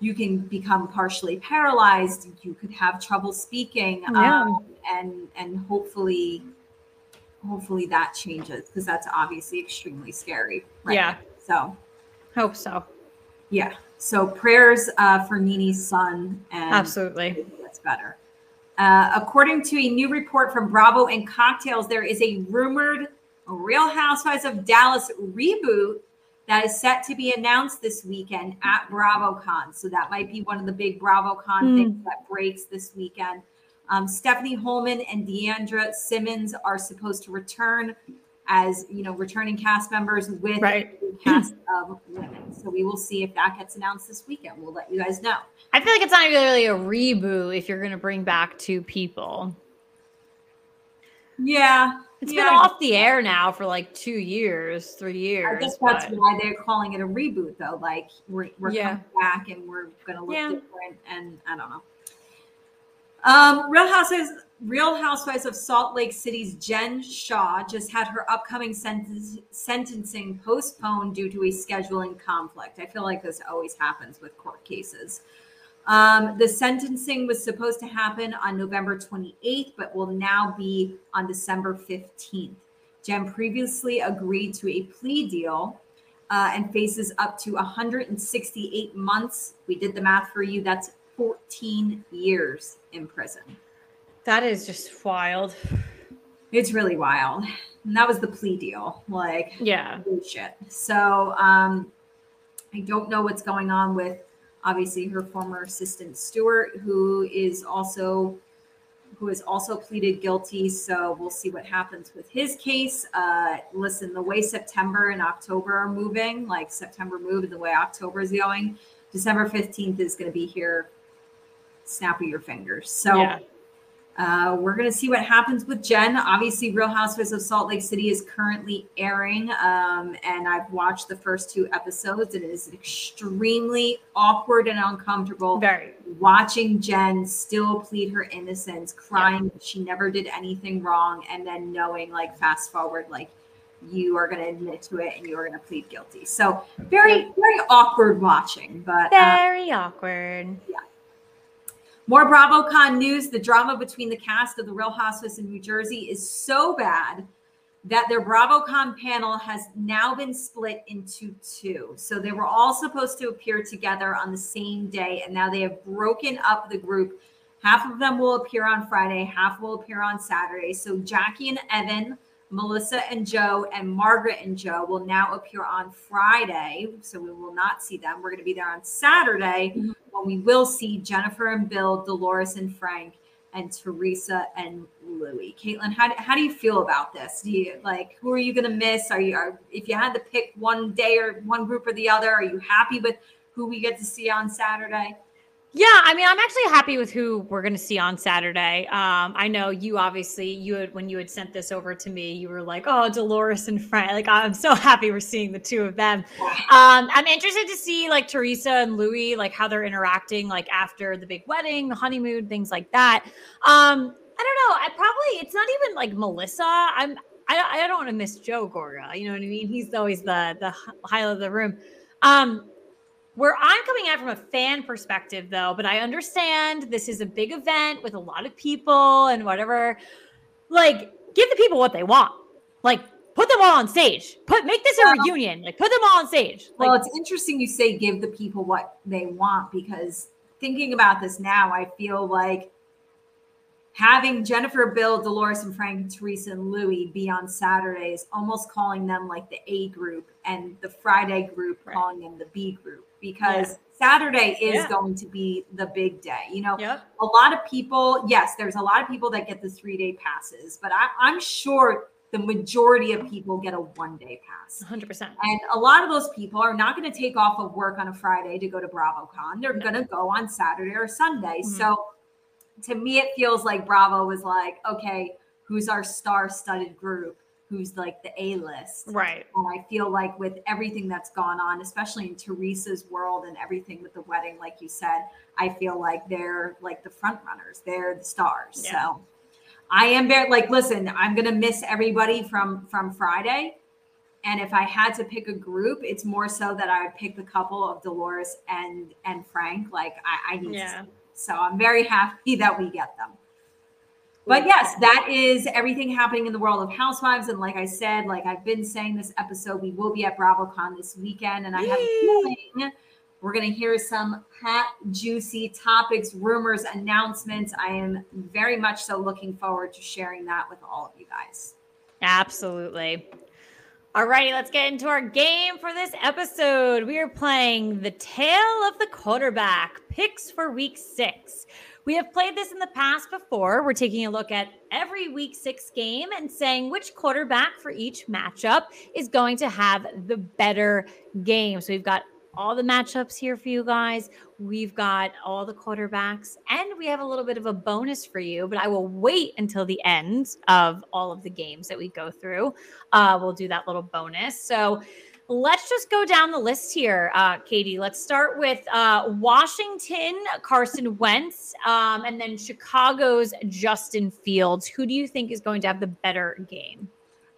you can become partially paralyzed. You could have trouble speaking. Yeah. Um, and and hopefully hopefully that changes because that's obviously extremely scary. Right yeah. Now. So hope so. Yeah. So prayers uh, for Nene's son and absolutely gets better. Uh, according to a new report from Bravo and Cocktails, there is a rumored Real Housewives of Dallas reboot that is set to be announced this weekend at BravoCon. So that might be one of the big BravoCon mm. things that breaks this weekend. Um, Stephanie Hollman and D'Andra Simmons are supposed to return as you know returning cast members with right. a cast of women. So we will see if that gets announced this weekend. We'll let you guys know. I feel like it's not really a reboot if you're going to bring back two people. Yeah. It's yeah, been off the air now for like two years, three years. I guess that's but... why they're calling it a reboot, though. Like we're, we're yeah. coming back and we're going to look yeah. different, and I don't know. Um, Real Housewives, Real Housewives of Salt Lake City's Jen Shah just had her upcoming sentence, sentencing postponed due to a scheduling conflict. I feel like this always happens with court cases. Um, the sentencing was supposed to happen on November 28th, but will now be on December 15th. Jen previously agreed to a plea deal uh, and faces up to 168 months. We did the math for you. That's 14 years in prison. That is just wild. It's really wild. And that was the plea deal. Like, yeah, shit. So, um, I don't know what's going on with obviously her former assistant Stuart, who is also who has also pleaded guilty. So we'll see what happens with his case. Uh, listen, the way September and October are moving, like September moved and the way October is going, December 15th is going to be here snap of your fingers. So yeah. Uh, we're going to see what happens with Jen. Obviously, Real Housewives of Salt Lake City is currently airing, um, and I've watched the first two episodes. And it is extremely awkward and uncomfortable. Very watching Jen still plead her innocence, crying yeah. that she never did anything wrong, and then knowing, like, fast forward, like you are going to admit to it and you are going to plead guilty. So very, very awkward watching, but uh, very awkward. Yeah. More BravoCon news. The drama between the cast of The Real Housewives in New Jersey is so bad that their BravoCon panel has now been split into two. So they were all supposed to appear together on the same day, and now they have broken up the group. Half of them will appear on Friday, half will appear on Saturday. So Jackie and Evan Melissa and Joe and Margaret and Joe will now appear on Friday. So we will not see them. We're going to be there on Saturday mm-hmm. when we will see Jennifer and Bill, Dolores and Frank, and Teresa and Louie. Katelyn, how, how do you feel about this? Do you like who are you going to miss? Are you are, if you had to pick one day or one group or the other? Are you happy with who we get to see on Saturday? Yeah, I mean, I'm actually happy with who we're going to see on Saturday. Um, I know you obviously you had when you had sent this over to me, you were like, "Oh, Dolores and Frank." Like, I'm so happy we're seeing the two of them. Um, I'm interested to see like Teresa and Louie, like how they're interacting, like after the big wedding, the honeymoon, things like that. Um, I don't know. I probably it's not even like Melissa. I'm I, I don't want to miss Joe Gorga. You know what I mean? He's always the the highlight of the room. Um, where I'm coming at from a fan perspective, though, but I understand this is a big event with a lot of people and whatever. like give the people what they want. Like put them all on stage. Put make this a reunion. Like put them all on stage. Like well, it's interesting you say give the people what they want because thinking about this now, I feel like having Jennifer, Bill, Dolores, and Frank, and Teresa, and Louie be on Saturdays, almost calling them like the A group and the Friday group Right. calling them the B group because Saturday is Yeah. going to be the big day. You know, Yep. a lot of people, yes, there's a lot of people that get the three day passes, but I, I'm sure the majority of people get a one day pass. 100%. And a lot of those people are not going to take off of work on a Friday to go to BravoCon. They're No. going to go on Saturday or Sunday. Mhm. So to me, it feels like Bravo was like, okay, who's our star studded group? Who's like the A list? Right. And I feel like with everything that's gone on, especially in Teresa's world and everything with the wedding, like you said, I feel like they're like the front runners. They're the stars. Yeah. So I am very like, listen, I'm gonna miss everybody from from Friday. And if I had to pick a group, it's more so that I would pick the couple of Dolores and and Frank. Like I, I need to see. So I'm very happy <laughs> that we get them. But yes, that is everything happening in the world of housewives. And like I said, like I've been saying this episode, we will be at BravoCon this weekend. And I have a feeling we're going to hear some hot, juicy topics, rumors, announcements. I am very much so looking forward to sharing that with all of you guys. Absolutely. All righty, let's get into our game for this episode. We are playing the Tale of the Quarterback picks for week six. We have played this in the past before. We're taking a look at every week six game and saying which quarterback for each matchup is going to have the better game. So we've got all the matchups here for you guys. We've got all the quarterbacks, and we have a little bit of a bonus for you, but I will wait until the end of all of the games that we go through. Uh, we'll do that little bonus. So let's just go down the list here, uh, Katie. Let's start with uh, Washington, Carson Wentz, um, and then Chicago's Justin Fields. Who do you think is going to have the better game?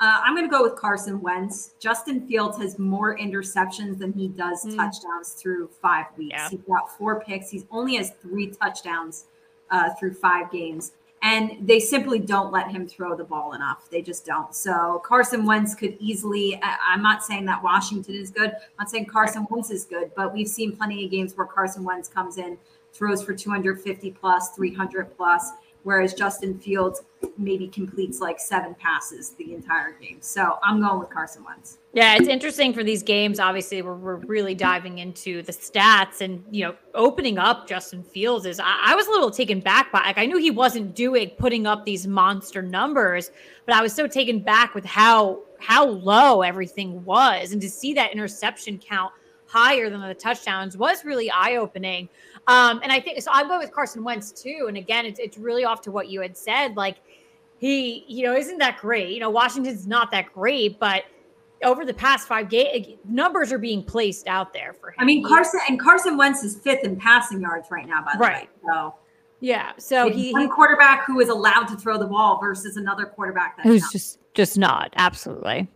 Uh, I'm going to go with Carson Wentz. Justin Fields has more interceptions than he does Mm. touchdowns through five weeks. Yeah. He's got four picks. He's only has three touchdowns uh, through five games. And they simply don't let him throw the ball enough. They just don't. So Carson Wentz could easily, I- I'm not saying that Washington is good. I'm not saying Carson Wentz is good, but we've seen plenty of games where Carson Wentz comes in, throws for 250 plus, 300 plus, whereas Justin Fields maybe completes like seven passes the entire game. So I'm going with Carson Wentz. Yeah, it's interesting for these games. Obviously, we're, we're really diving into the stats and, you know, opening up Justin Fields is, I, I was a little taken back by, like, I knew he wasn't doing, putting up these monster numbers, but I was so taken back with how, how low everything was. And to see that interception count higher than the touchdowns was really eye opening. Um, and I think, so I'm going with Carson Wentz too. And again, it's, it's really off to what you had said. Like, he, you know, isn't that great. You know, Washington's not that great, but over the past five games, numbers are being placed out there for him. I mean, Carson and Carson Wentz is fifth in passing yards right now, by the Right. way. So yeah. So it's he, one quarterback who is allowed to throw the ball versus another quarterback that's who's not. just just not absolutely.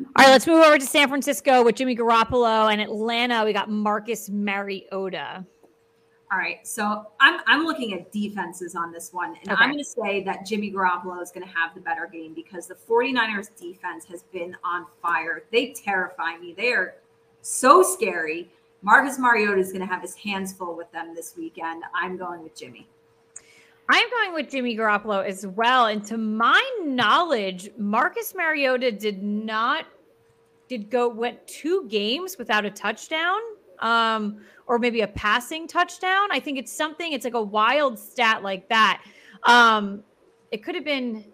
All right, let's move over to San Francisco with Jimmy Garoppolo and Atlanta. We got Marcus Mariota. All right. So I'm I'm looking at defenses on this one. And Okay. I'm going to say that Jimmy Garoppolo is going to have the better game because the 49ers defense has been on fire. They terrify me. They are so scary. Marcus Mariota is going to have his hands full with them this weekend. I'm going with Jimmy. I'm going with Jimmy Garoppolo as well. And to my knowledge, Marcus Mariota did not did go went two games without a touchdown. Um, or maybe a passing touchdown. I think it's something, it's like a wild stat like that. Um, it could have been,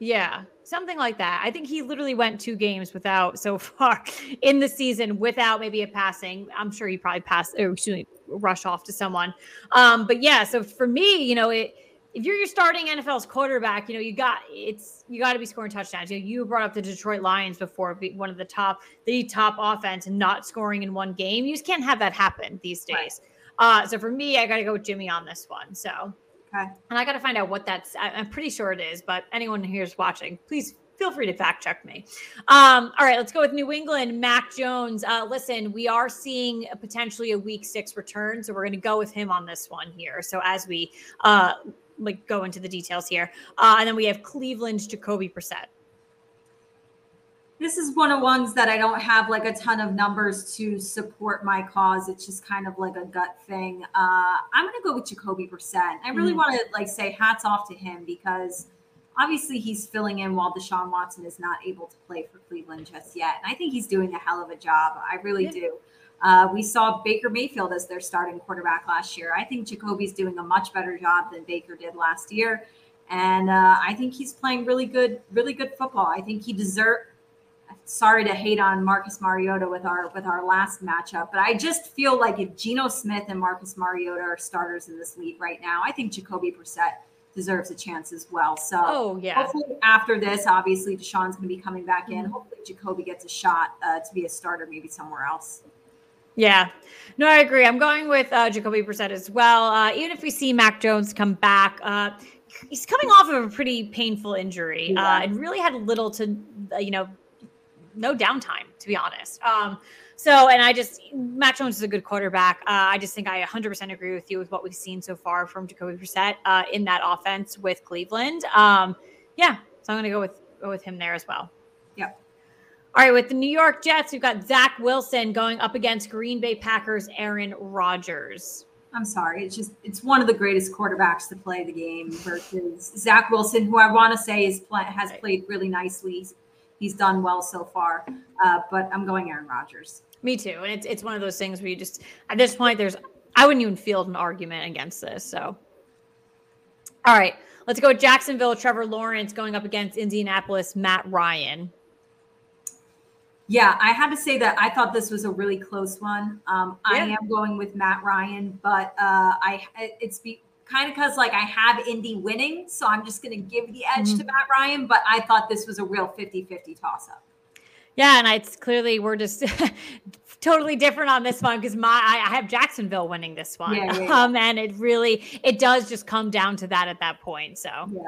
yeah, something like that. I think he literally went two games without so <laughs> far in the season without maybe a passing. I'm sure he probably passed or excuse me, rush off to someone. Um, but yeah, so for me, you know, it if you're your starting NFL's quarterback, you know, you got it's you got to be scoring touchdowns. You know, you brought up the Detroit Lions before, be one of the top, the top offense, and not scoring in one game. You just can't have that happen these Right. days. Uh, so for me, I got to go with Jimmy on this one. So, Okay. and I got to find out what that's. I'm pretty sure it is, but anyone here's watching, please feel free to fact check me. Um, all right, let's go with New England. Mac Jones. Uh, listen, we are seeing a, potentially a Week Six return, so we're going to go with him on this one here. So as we uh, like go into the details here. Uh, and then we have Cleveland Jacoby Brissett. This is one of ones that I don't have like a ton of numbers to support my cause. It's just kind of like a gut thing. Uh, I'm going to go with Jacoby Brissett. I really mm-hmm. want to like say hats off to him because obviously he's filling in while Deshaun Watson is not able to play for Cleveland just yet. And I think he's doing a hell of a job. I really yeah. do. Uh, we saw Baker Mayfield as their starting quarterback last year. I think Jacoby's doing a much better job than Baker did last year. And uh, I think he's playing really good, really good football. I think he deserves sorry to hate on Marcus Mariota with our with our last matchup, but I just feel like if Geno Smith and Marcus Mariota are starters in this league right now, I think Jacoby Brissett deserves a chance as well. So oh yeah, hopefully after this, obviously Deshaun's going to be coming back in. Mm-hmm. Hopefully Jacoby gets a shot uh, to be a starter, maybe somewhere else. Yeah, no, I agree. I'm going with uh, Jacoby Brissett as well. Uh, even if we see Mac Jones come back, uh, he's coming off of a pretty painful injury yeah. uh, and really had little to, uh, you know, no downtime, to be honest. Um, so, and I just, Mac Jones is a good quarterback. Uh, I just think I 100% agree with you with what we've seen so far from Jacoby Brissett uh, in that offense with Cleveland. Um, yeah, so I'm going to go with go with him there as well. Yep. All right, with the New York Jets, we've got Zach Wilson going up against Green Bay Packers Aaron Rodgers. I'm sorry. It's just it's one of the greatest quarterbacks to play the game versus Zach Wilson, who I want to say is play, has played really nicely he's done well so far. Uh, but I'm going Aaron Rodgers. Me too. And it's it's one of those things where you just at this point there's I wouldn't even field an argument against this. So all right. Let's go Jacksonville, Trevor Lawrence going up against Indianapolis, Matt Ryan. Yeah, I had to say that I thought this was a really close one. Um, yeah. I am going with Matt Ryan, but uh, I it's be, kind of because like I have Indy winning, so I'm just going to give the edge mm-hmm. to Matt Ryan. But I thought this was a real 50-50 toss up. Yeah, and it's clearly we're just <laughs> totally different on this one because my I, I, have Jacksonville winning this one. Yeah, yeah, yeah. Um, and it really it does just come down to that at that point. So yeah.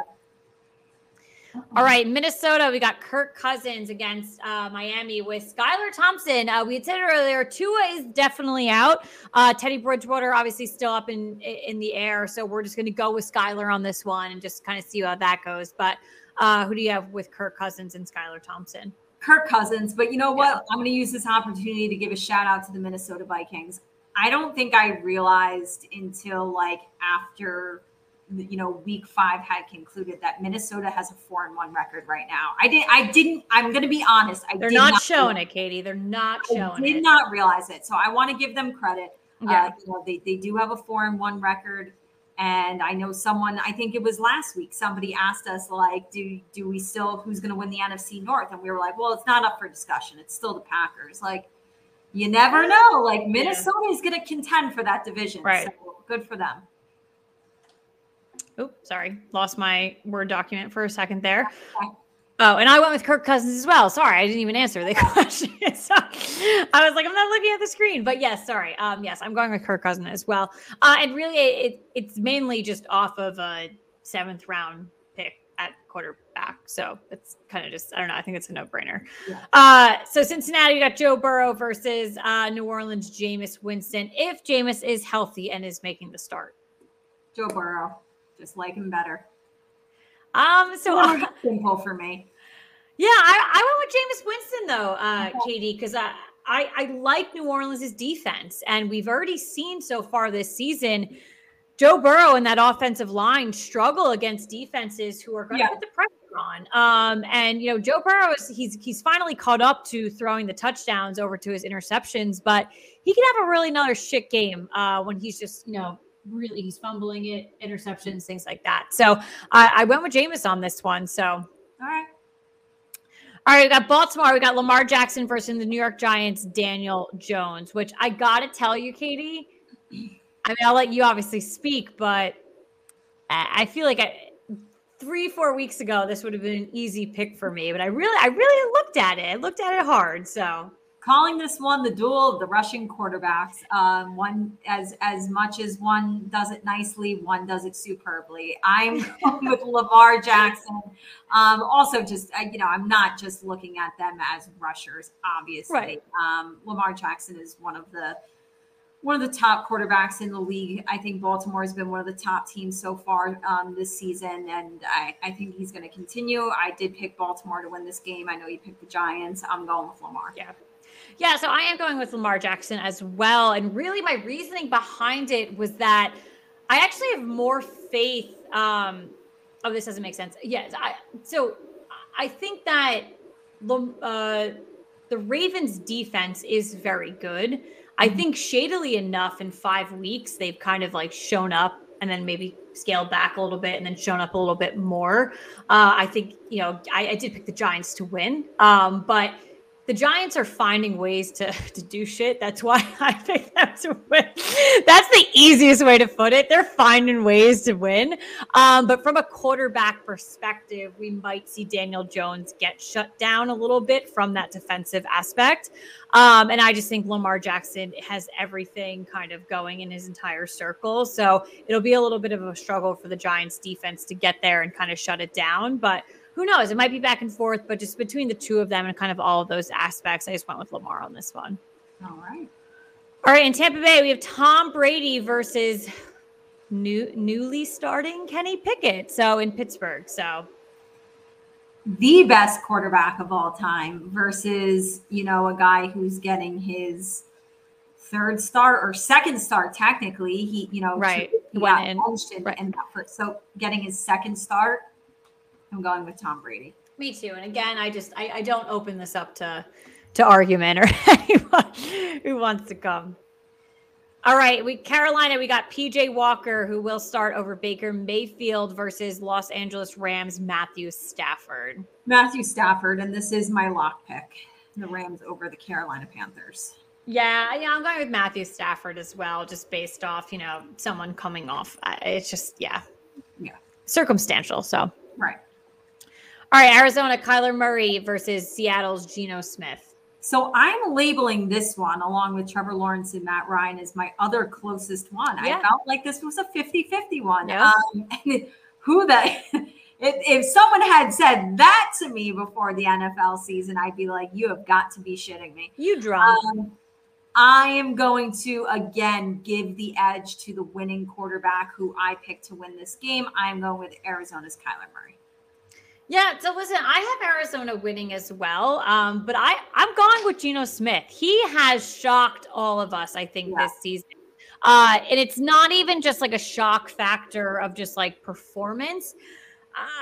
All right, Minnesota, we got Kirk Cousins against uh, Miami with Skylar Thompson. Uh, we had said earlier, Tua is definitely out. Uh, Teddy Bridgewater obviously still up in in the air, so we're just going to go with Skylar on this one and just kind of see how that goes. But uh, who do you have with Kirk Cousins and Skylar Thompson? Kirk Cousins, but you know what? Yeah. I'm going to use this opportunity to give a shout out to the Minnesota Vikings. I don't think I realized until like after you know week five had concluded that Minnesota has a four and one record right now. I didn't I didn't I'm gonna be honest. I They're not, not, showing it, Katie. They're not showing it. I did it. not realize it. So I want to give them credit. Yeah. Uh, you know, they, they do have a four and one record. And I know someone, I think it was last week, somebody asked us, like, do do we still who's gonna win the NFC North? And we were like, Well, it's not up for discussion. It's still the Packers. Like, you never know. Like Minnesota is gonna contend for that division. Right. So good for them. Oh, sorry. Lost my Word document for a second there. Oh, and I went with Kirk Cousins as well. Sorry, I didn't even answer the <laughs> question. so I was like, I'm not looking at the screen. But yes, sorry. Um, yes, I'm going with Kirk Cousins as well. Uh, and really, it, it's mainly just off of a seventh round pick at quarterback. So it's kind of just, I don't know. I think it's a no brainer. Yeah. Uh, so Cincinnati, you got Joe Burrow versus uh, New Orleans, Jameis Winston. If Jameis is healthy and is making the start, Joe Burrow. Just like him better. Um, so simple <laughs> for me. Yeah, I, I went with Jameis Winston though, uh, Katie, because I, I I like New Orleans' defense, and we've already seen so far this season. Joe Burrow and that offensive line struggle against defenses who are going to yeah. put the pressure on. Um, and you know, Joe Burrow is he's he's finally caught up to throwing the touchdowns over to his interceptions, but he can have a really another shit game uh, when he's just you know really he's fumbling it, interceptions, things like that. So I, I went with Jameis on this one. So all right. All right, we got Baltimore. We got Lamar Jackson versus the New York Giants, Daniel Jones, which I got to tell you, Katie. I mean, I'll let you obviously speak, but I feel like I, three, four weeks ago, this would have been an easy pick for me. But I really, I really looked at it. I looked at it hard. So calling this one the duel of the rushing quarterbacks. Um, one as as much as one does it nicely, one does it superbly. I'm <laughs> with Lamar Jackson. Um, also, just you know, I'm not just looking at them as rushers. Obviously, right. um, Lamar Jackson is one of the one of the top quarterbacks in the league. I think Baltimore has been one of the top teams so far um, this season, and I, I think he's going to continue. I did pick Baltimore to win this game. I know you picked the Giants. I'm going with Lamar. Yeah. Yeah, so I am going with Lamar Jackson as well. And really, my reasoning behind it was that I actually have more faith. Um, oh, this doesn't make sense. Yes. I, so I think that uh, the Ravens' defense is very good. I mm-hmm. think shadily enough in five weeks, they've kind of like shown up and then maybe scaled back a little bit and then shown up a little bit more. Uh, I think, you know, I, I, did pick the Giants to win, um, but the Giants are finding ways to, <laughs> to do shit. That's why <laughs> I think that's that's the easiest way to put it. They're finding ways to win. Um, but from a quarterback perspective, we might see Daniel Jones get shut down a little bit from that defensive aspect. Um, and I just think Lamar Jackson has everything kind of going in his entire circle. So it'll be a little bit of a struggle for the Giants defense to get there and kind of shut it down. But who knows? It might be back and forth, but just between the two of them and kind of all of those aspects, I just went with Lamar on this one. All right. All right. In Tampa Bay, we have Tom Brady versus new newly starting Kenny Pickett. So in Pittsburgh. So the best quarterback of all time versus, you know, a guy who's getting his third start or second start technically. He, you know, right. He got in. right. and so getting his second start I'm going with Tom Brady. Me too. And again, I just I, I don't open this up to to argument or <laughs> anyone who wants to come. All right, we Carolina, we got PJ Walker who will start over Baker Mayfield versus Los Angeles Rams Matthew Stafford. Matthew Stafford, and this is my lock pick. The Rams over the Carolina Panthers. Yeah, yeah, I'm going with Matthew Stafford as well, just based off, you know, someone coming off. It's just, yeah, yeah, circumstantial. So, right. All right, Arizona, Kyler Murray versus Seattle's Geno Smith. So I'm labeling this one along with Trevor Lawrence and Matt Ryan as my other closest one. Yeah. I felt like this was a 50 50 one. Yeah. Um, <laughs> who the, if, if someone had said that to me before the NFL season, I'd be like, you have got to be shitting me. You drunk. Um, I am going to again give the edge to the winning quarterback who I picked to win this game. I'm going with Arizona's Kyler Murray. Yeah, so listen, I have Arizona winning as well. Um, but I, I'm going with Geno Smith. He has shocked all of us, I think, yeah. this season. Uh, and it's not even just like a shock factor of just like performance.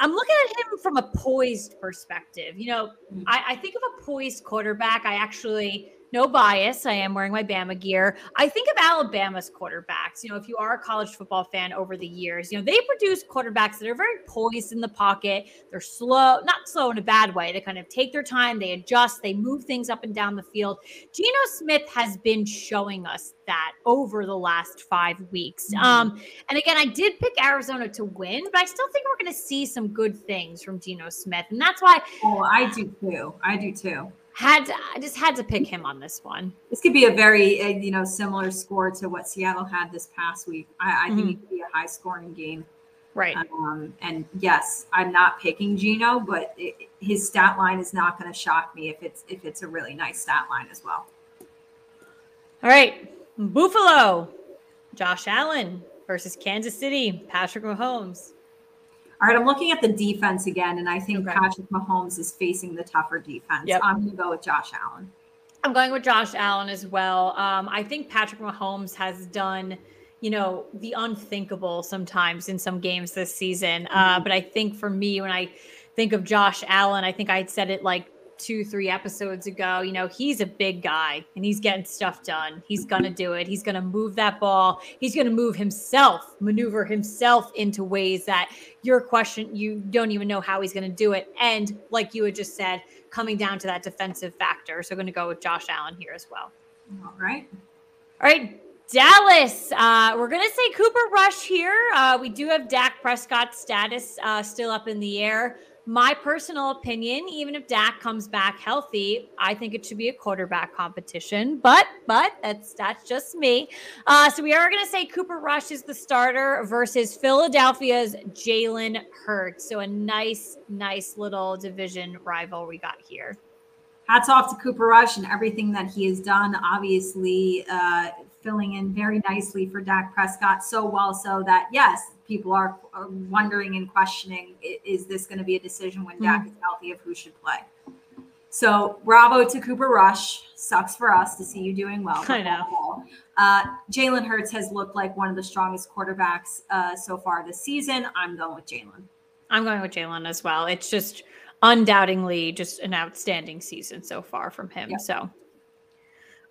I'm looking at him from a poised perspective. You know, mm. I, I think of a poised quarterback. I actually no bias. I am wearing my Bama gear. I think of Alabama's quarterbacks. You know, if you are a college football fan over the years, you know, they produce quarterbacks that are very poised in the pocket. They're slow, not slow in a bad way. They kind of take their time, they adjust, they move things up and down the field. Geno Smith has been showing us that over the last five weeks. Mm-hmm. Um, and again, I did pick Arizona to win, but I still think we're going to see some good things from Geno Smith. And that's why. Oh, I do too. I do too had to, I just had to pick him on this one. This could be a very uh, you know similar score to what Seattle had this past week. I, I mm-hmm. think it could be a high scoring game. Right. Um, and yes, I'm not picking Geno, but it, his stat line is not going to shock me if it's if it's a really nice stat line as well. All right, Buffalo, Josh Allen versus Kansas City, Patrick Mahomes. All right, I'm looking at the defense again, and I think okay. Patrick Mahomes is facing the tougher defense. Yep. I'm going to go with Josh Allen. I'm going with Josh Allen as well. Um, I think Patrick Mahomes has done, you know, the unthinkable sometimes in some games this season. Uh, mm-hmm. but I think for me, when I think of Josh Allen, I think I said it like two, three episodes ago, you know, he's a big guy and he's getting stuff done. He's going to do it. He's going to move that ball. He's going to move himself, maneuver himself into ways that your question, you don't even know how he's going to do it. And like you had just said, coming down to that defensive factor. So going to go with Josh Allen here as well. All right. All right. Dallas, uh, we're going to say Cooper Rush here. Uh, we do have Dak Prescott's status uh, still up in the air my personal opinion, even if Dak comes back healthy, I think it should be a quarterback competition. But but that's that's just me. Uh, so we are going to say Cooper Rush is the starter versus Philadelphia's Jalen Hurts. So a nice nice little division rival we got here. Hats off to Cooper Rush and everything that he has done. Obviously, uh, filling in very nicely for Dak Prescott, so well so that yes, people are, are wondering and questioning: is this going to be a decision when mm-hmm. Dak is healthy of who should play? So bravo to Cooper Rush. Sucks for us to see you doing well. I know. Uh, Jalen Hurts has looked like one of the strongest quarterbacks uh, so far this season. I'm going with Jalen. I'm going with Jalen as well. It's just undoubtedly just an outstanding season so far from him. Yep. So,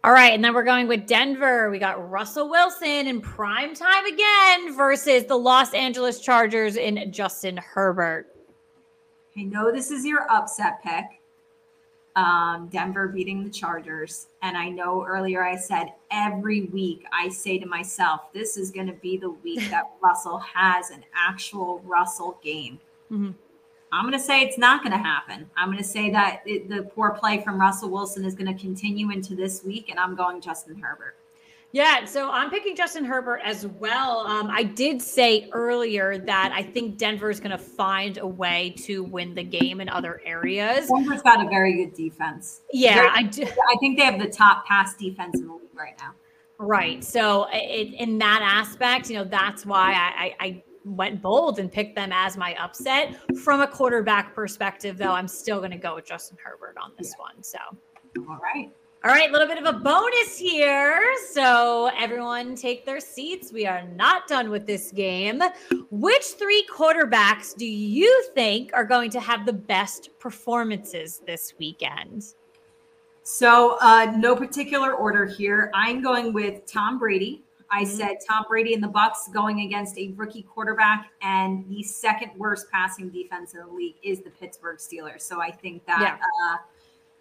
all right. And then we're going with Denver. We got Russell Wilson in prime time again versus the Los Angeles Chargers in Justin Herbert. I know this is your upset pick. Um, Denver beating the Chargers. And I know earlier I said every week I say to myself, this is going to be the week that <laughs> Russell has an actual Russell game. Mm-hmm. I'm going to say it's not going to happen. I'm going to say that it, the poor play from Russell Wilson is going to continue into this week, and I'm going Justin Herbert. Yeah, so I'm picking Justin Herbert as well. Um, I did say earlier that I think Denver is going to find a way to win the game in other areas. Denver's got a very good defense. Yeah, I do. I think they have the top pass defense in the league right now. Right. So it, in that aspect, you know, that's why I, I, I went bold and picked them as my upset. From a quarterback perspective, though, I'm still going to go with Justin Herbert on this yeah. one. So, all right. All right, a little bit of a bonus here. So, everyone take their seats. We are not done with this game. Which three quarterbacks do you think are going to have the best performances this weekend? So, uh, no particular order here. I'm going with Tom Brady. I mm-hmm. said Tom Brady and the Bucs going against a rookie quarterback and the second worst passing defense in the league is the Pittsburgh Steelers. So I think that yeah. uh,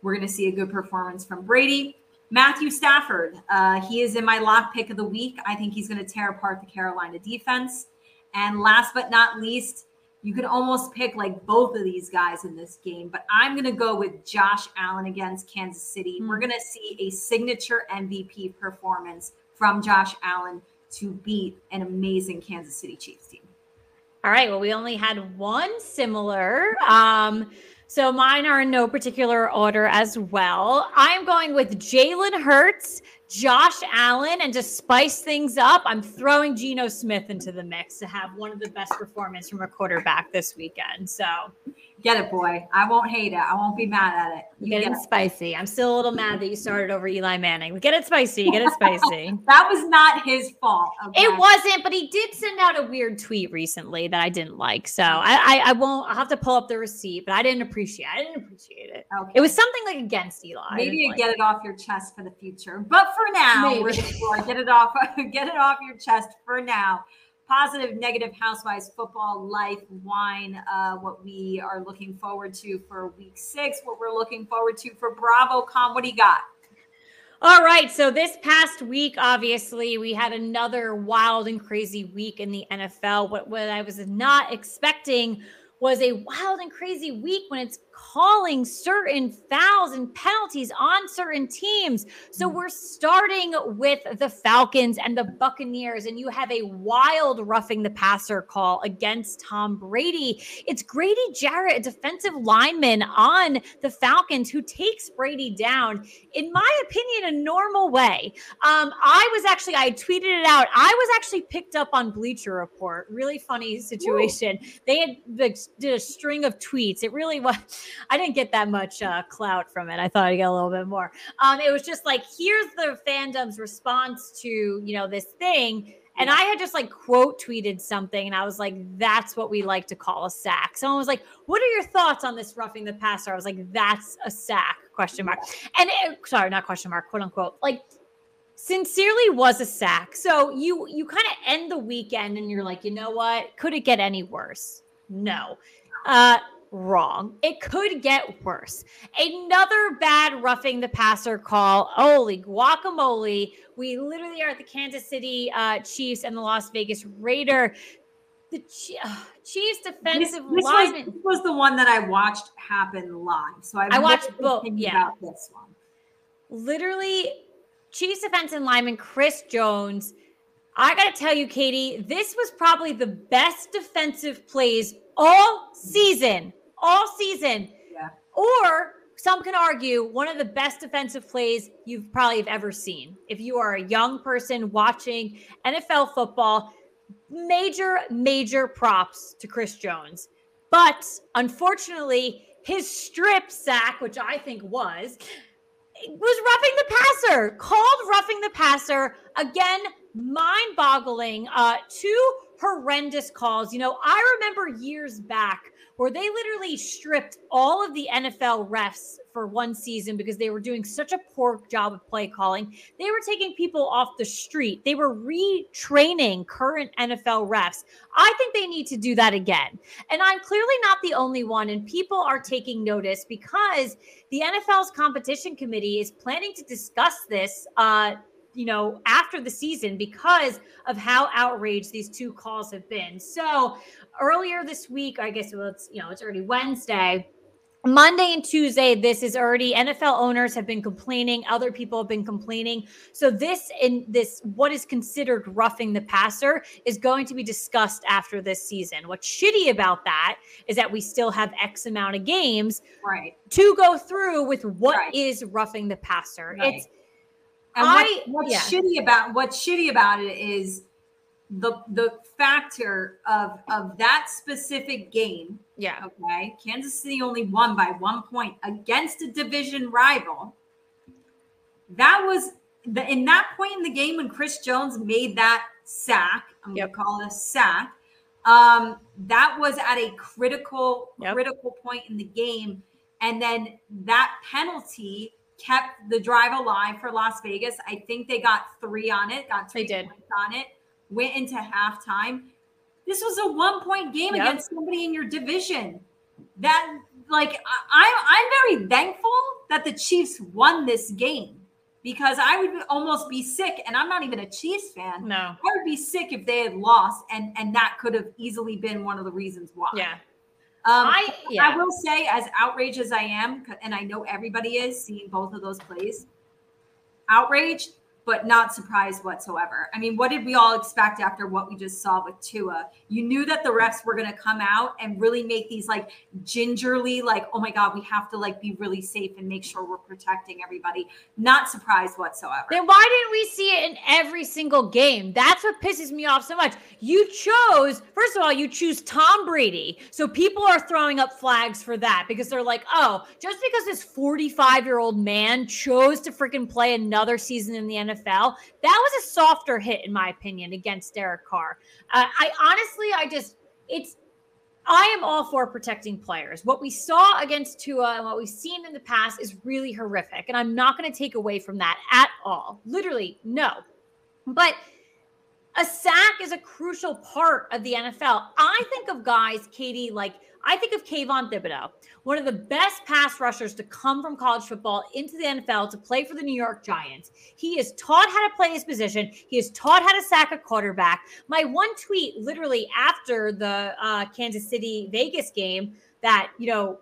we're going to see a good performance from Brady. Matthew Stafford, uh, he is in my lock pick of the week. I think he's going to tear apart the Carolina defense. And last but not least, you could almost pick like both of these guys in this game, but I'm going to go with Josh Allen against Kansas City. Mm-hmm. We're going to see a signature MVP performance from Josh Allen to beat an amazing Kansas City Chiefs team. All right. Well, we only had one similar. Um, so mine are in no particular order as well. I'm going with Jalen Hurts, Josh Allen, and to spice things up, I'm throwing Geno Smith into the mix to have one of the best performances from a quarterback this weekend. So Get it, boy. I won't hate it. I won't be mad at it. You get, get it, it spicy. I'm still a little mad that you started over Eli Manning. Get it spicy. Get it spicy. <laughs> that was not his fault. Okay? It wasn't, but he did send out a weird tweet recently that I didn't like. So I, I, I won't. I'll have to pull up the receipt, but I didn't appreciate. I didn't appreciate it. Okay. It was something like against Eli. Maybe you like get it. it off your chest for the future, but for now, Maybe. get it off. <laughs> get it off your chest for now positive, negative housewives football life wine. Uh, what we are looking forward to for week six, what we're looking forward to for BravoCon. What do you got? All right. So this past week, obviously, we had another wild and crazy week in the NFL. What, what I was not expecting was a wild and crazy week when it's calling certain fouls and penalties on certain teams. So mm. we're starting with the Falcons and the Buccaneers, and you have a wild roughing the passer call against Tom Brady. It's Grady Jarrett, a defensive lineman on the Falcons, who takes Brady down, in my opinion, a normal way. Um, I was actually, I tweeted it out. I was actually picked up on Bleacher Report. Really funny situation. Woo. They had the, did a string of tweets. It really <laughs> was. I didn't get that much uh, clout from it. I thought I'd get a little bit more. Um, it was just like, here's the fandom's response to, you know, this thing. And I had just like quote tweeted something, and I was like, "That's what we like to call a sack." Someone was like, "What are your thoughts on this roughing the passer?" I was like, "That's a sack?" Question mark. And it, sorry, not question mark, quote unquote. Like, sincerely was a sack. So you you kind of end the weekend, and you're like, you know what? Could it get any worse? No. Uh, wrong. It could get worse. Another bad roughing the passer call. Holy guacamole. We literally are at the Kansas City uh, Chiefs and the Las Vegas Raider. The Chiefs defensive this, this lineman. Was, this was the one that I watched happen live. So I, I watched both. Yeah. this one. Literally, Chiefs defensive lineman Chris Jones. I got to tell you, Katie, this was probably the best defensive plays all season all season. Yeah. Or some can argue one of the best defensive plays you've probably have ever seen. If you are a young person watching NFL football, major, major props to Chris Jones. But unfortunately, his strip sack, which I think was, was roughing the passer, called roughing the passer. Again, mind boggling. Uh, two horrendous calls. You know, I remember years back where they literally stripped all of the NFL refs for one season because they were doing such a poor job of play calling. They were taking people off the street. They were retraining current NFL refs. I think they need to do that again. And I'm clearly not the only one. And people are taking notice because the NFL's competition committee is planning to discuss this uh, you know, after the season because of how outraged these two calls have been. So earlier this week, I guess well, it's you know, it's already Wednesday. Monday and Tuesday, this is already NFL owners have been complaining, other people have been complaining. So this in this what is considered roughing the passer is going to be discussed after this season. What's shitty about that is that we still have X amount of games right to go through with what right. is roughing the passer. Right. It's and I, what's yeah. shitty about what's shitty about it is the the factor of of that specific game. Yeah. Okay. Kansas City only won by one point against a division rival. That was the in that point in the game when Chris Jones made that sack. I'm yep. gonna call it a sack. Um, that was at a critical yep. critical point in the game, and then that penalty kept the drive alive for Las Vegas. I think they got three on it, got three they did. points on it, went into halftime. This was a one point game yep. against somebody in your division. That like I, I'm very thankful that the Chiefs won this game because I would almost be sick, and I'm not even a Chiefs fan. No, I would be sick if they had lost, and and that could have easily been one of the reasons why. Yeah, um, I, yeah. I will say, as outraged as I am, and I know everybody is seeing both of those plays, outraged but not surprised whatsoever. I mean, what did we all expect after what we just saw with Tua? You knew that the refs were going to come out and really make these like gingerly, like, oh my God, we have to like be really safe and make sure we're protecting everybody. Not surprised whatsoever. Then why didn't we see it in every single game? That's what pisses me off so much. You chose, first of all, you choose Tom Brady. So people are throwing up flags for that because they're like, oh, just because this 45 year old man chose to freaking play another season in the NFL NFL. That was a softer hit, in my opinion, against Derek Carr. Uh, I honestly, I just, it's, I am all for protecting players. What we saw against Tua and what we've seen in the past is really horrific. And I'm not going to take away from that at all. Literally, no. But a sack is a crucial part of the NFL. I think of guys, Katie, like I think of Kayvon Thibodeaux, one of the best pass rushers to come from college football into the NFL to play for the New York Giants. He is taught how to play his position. He is taught how to sack a quarterback. My one tweet, literally after the uh, Kansas City Vegas game, that you know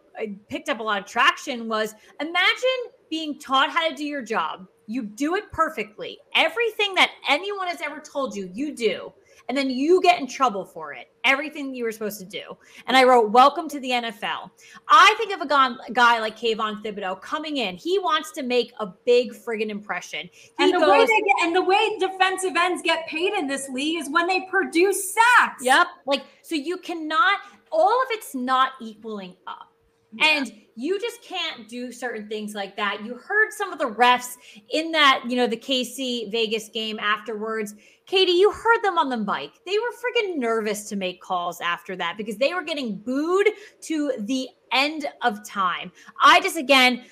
picked up a lot of traction was: imagine being taught how to do your job. You do it perfectly. Everything that anyone has ever told you, you do and then you get in trouble for it. Everything you were supposed to do. And I wrote, Welcome to the NFL. I think of a guy, like Kayvon Thibodeaux coming in. He wants to make a big friggin' impression. He and the goes, way they get, and the way defensive ends get paid in this league is when they produce sacks. Yep. Like, so you cannot, all of it's not equaling up. Yeah. And you just can't do certain things like that. You heard some of the refs in that, you know, the KC Vegas game afterwards. Katie, you heard them on the mic. They were freaking nervous to make calls after that because they were getting booed to the end of time. I just, again,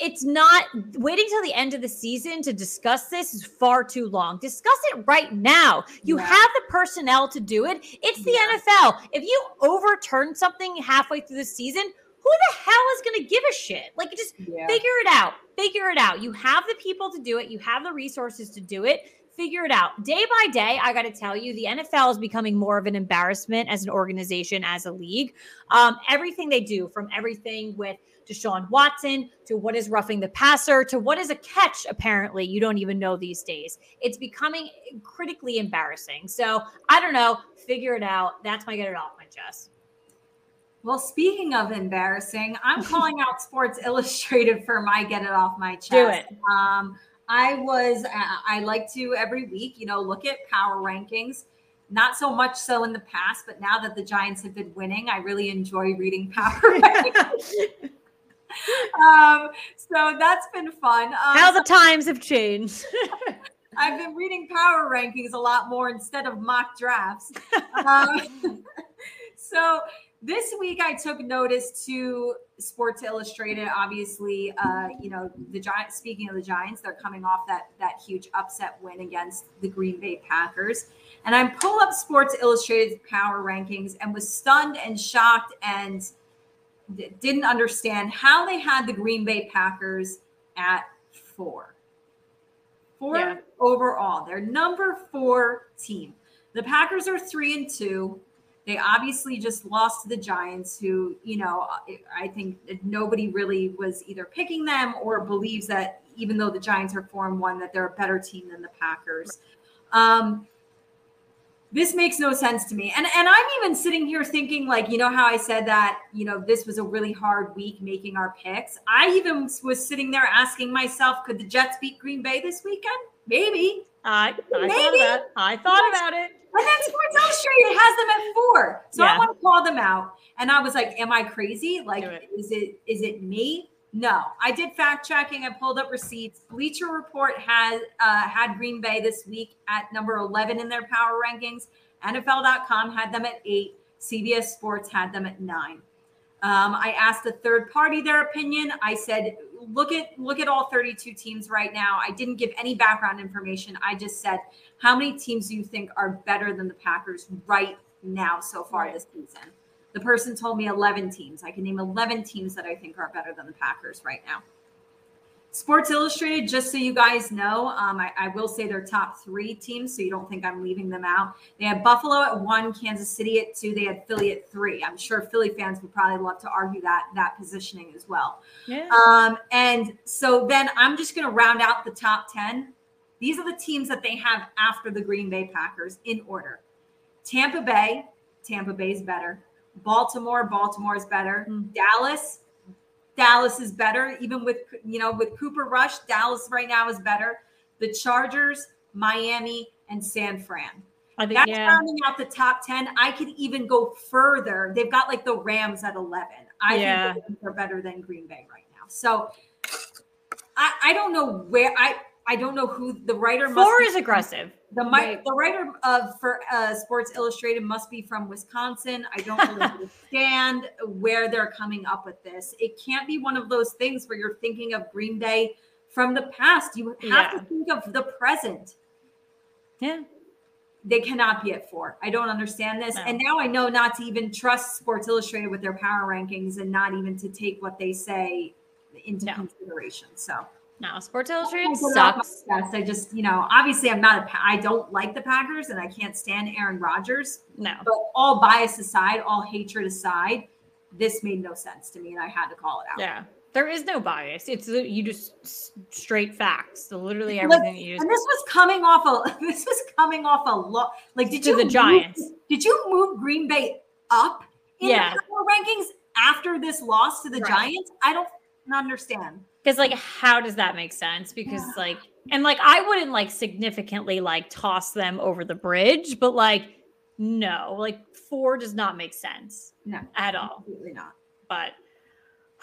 it's not waiting till the end of the season to discuss this is far too long. Discuss it right now. You yeah. have the personnel to do it. It's the yeah. NFL. If you overturn something halfway through the season, who the hell is going to give a shit? Like, just yeah. figure it out. Figure it out. You have the people to do it. You have the resources to do it. Figure it out. Day by day, I got to tell you, the NFL is becoming more of an embarrassment as an organization, as a league. Um, everything they do, from everything with Deshaun Watson to what is roughing the passer to what is a catch, apparently, you don't even know these days. It's becoming critically embarrassing. So I don't know. Figure it out. That's my get it off my chest. Well, speaking of embarrassing, I'm <laughs> calling out Sports Illustrated for my get it off my chest. Do it. Um, I was, uh, I like to every week, you know, look at power rankings. Not so much so in the past, but now that the Giants have been winning, I really enjoy reading <laughs> power <laughs> rankings. um, so that's been fun. Um, How the times have changed. I've been reading power rankings a lot more instead of mock drafts. Um, so this week I took notice to Sports Illustrated. Obviously, uh, you know the Giants. Speaking of the Giants, they're coming off that that huge upset win against the Green Bay Packers. And I pull up Sports Illustrated's power rankings and was stunned and shocked and d- didn't understand how they had the Green Bay Packers at four. Four Yeah. overall. They're number four team. The Packers are three and two. They obviously just lost to the Giants, who, you know, I think nobody really was either picking them or believes that even though the Giants are four and one, that they're a better team than the Packers. Um, this makes no sense to me. And and I'm even sitting here thinking like, you know how I said that, you know, this was a really hard week making our picks. I even was sitting there asking myself, could the Jets beat Green Bay this weekend? Maybe. I, I thought Maybe. about I thought about it. And then Sports Illustrated has them at four. So I want to call them out. And I was like, am I crazy? Like, it. is it is it me? No, I did fact checking. I pulled up receipts. Bleacher Report had uh, had Green Bay this week at number 11 in their power rankings. NFL.com had them at eight. CBS Sports had them at nine. Um, I asked a third party their opinion. I said, look at look at all 32 teams right now. I didn't give any background information. I just said, how many teams do you think are better than the Packers right now so far Right. this season? The person told me 11 teams. I can name 11 teams that I think are better than the Packers right now. Sports Illustrated, just so you guys know, um, I, I will say their top three teams, so you don't think I'm leaving them out. They had Buffalo at one, Kansas City at two, they had Philly at three. I'm sure Philly fans would probably love to argue that that positioning as well. Yeah. Um, and so then I'm just going to round out the top 10. These are the teams that they have after the Green Bay Packers in order Tampa Bay, Tampa Bay is better. Baltimore, Baltimore is better. Hmm. Dallas, Dallas is better. Even with, you know, with Cooper Rush, Dallas right now is better. The Chargers, Miami, and San Fran. I think That's yeah. rounding out the top 10. I could even go further. They've got like the Rams at 11. I Yeah. think they're better than Green Bay right now. So I, I don't know where I I don't know who the writer must Four be- is aggressive. the mi- the writer of for uh, Sports Illustrated must be from Wisconsin. I don't really <laughs> understand where they're coming up with this. It can't be one of those things where you're thinking of Green Bay from the past. You have Yeah. to think of the present Yeah. they cannot be at four. I don't understand this. No. And now I know not to even trust Sports Illustrated with their power rankings and not even to take what they say into No. consideration. So No, Sports Illustrated put it off my sucks. Yes, I just, you know, obviously I'm not a, I don't like the Packers and I can't stand Aaron Rodgers. No. But all bias aside, all hatred aside, this made no sense to me and I had to call it out. Yeah. There is no bias. It's you just straight facts. So literally everything that you just And this was coming off a <laughs> this was coming off a lot. Like, did To you the move- Giants. did you move Green Bay up in Yeah. the power rankings after this loss to the Right. Giants? I don't understand. Because like how does that make sense? Because like and like I wouldn't like significantly like toss them over the bridge, but like no, like four does not make sense No, at all. absolutely not. But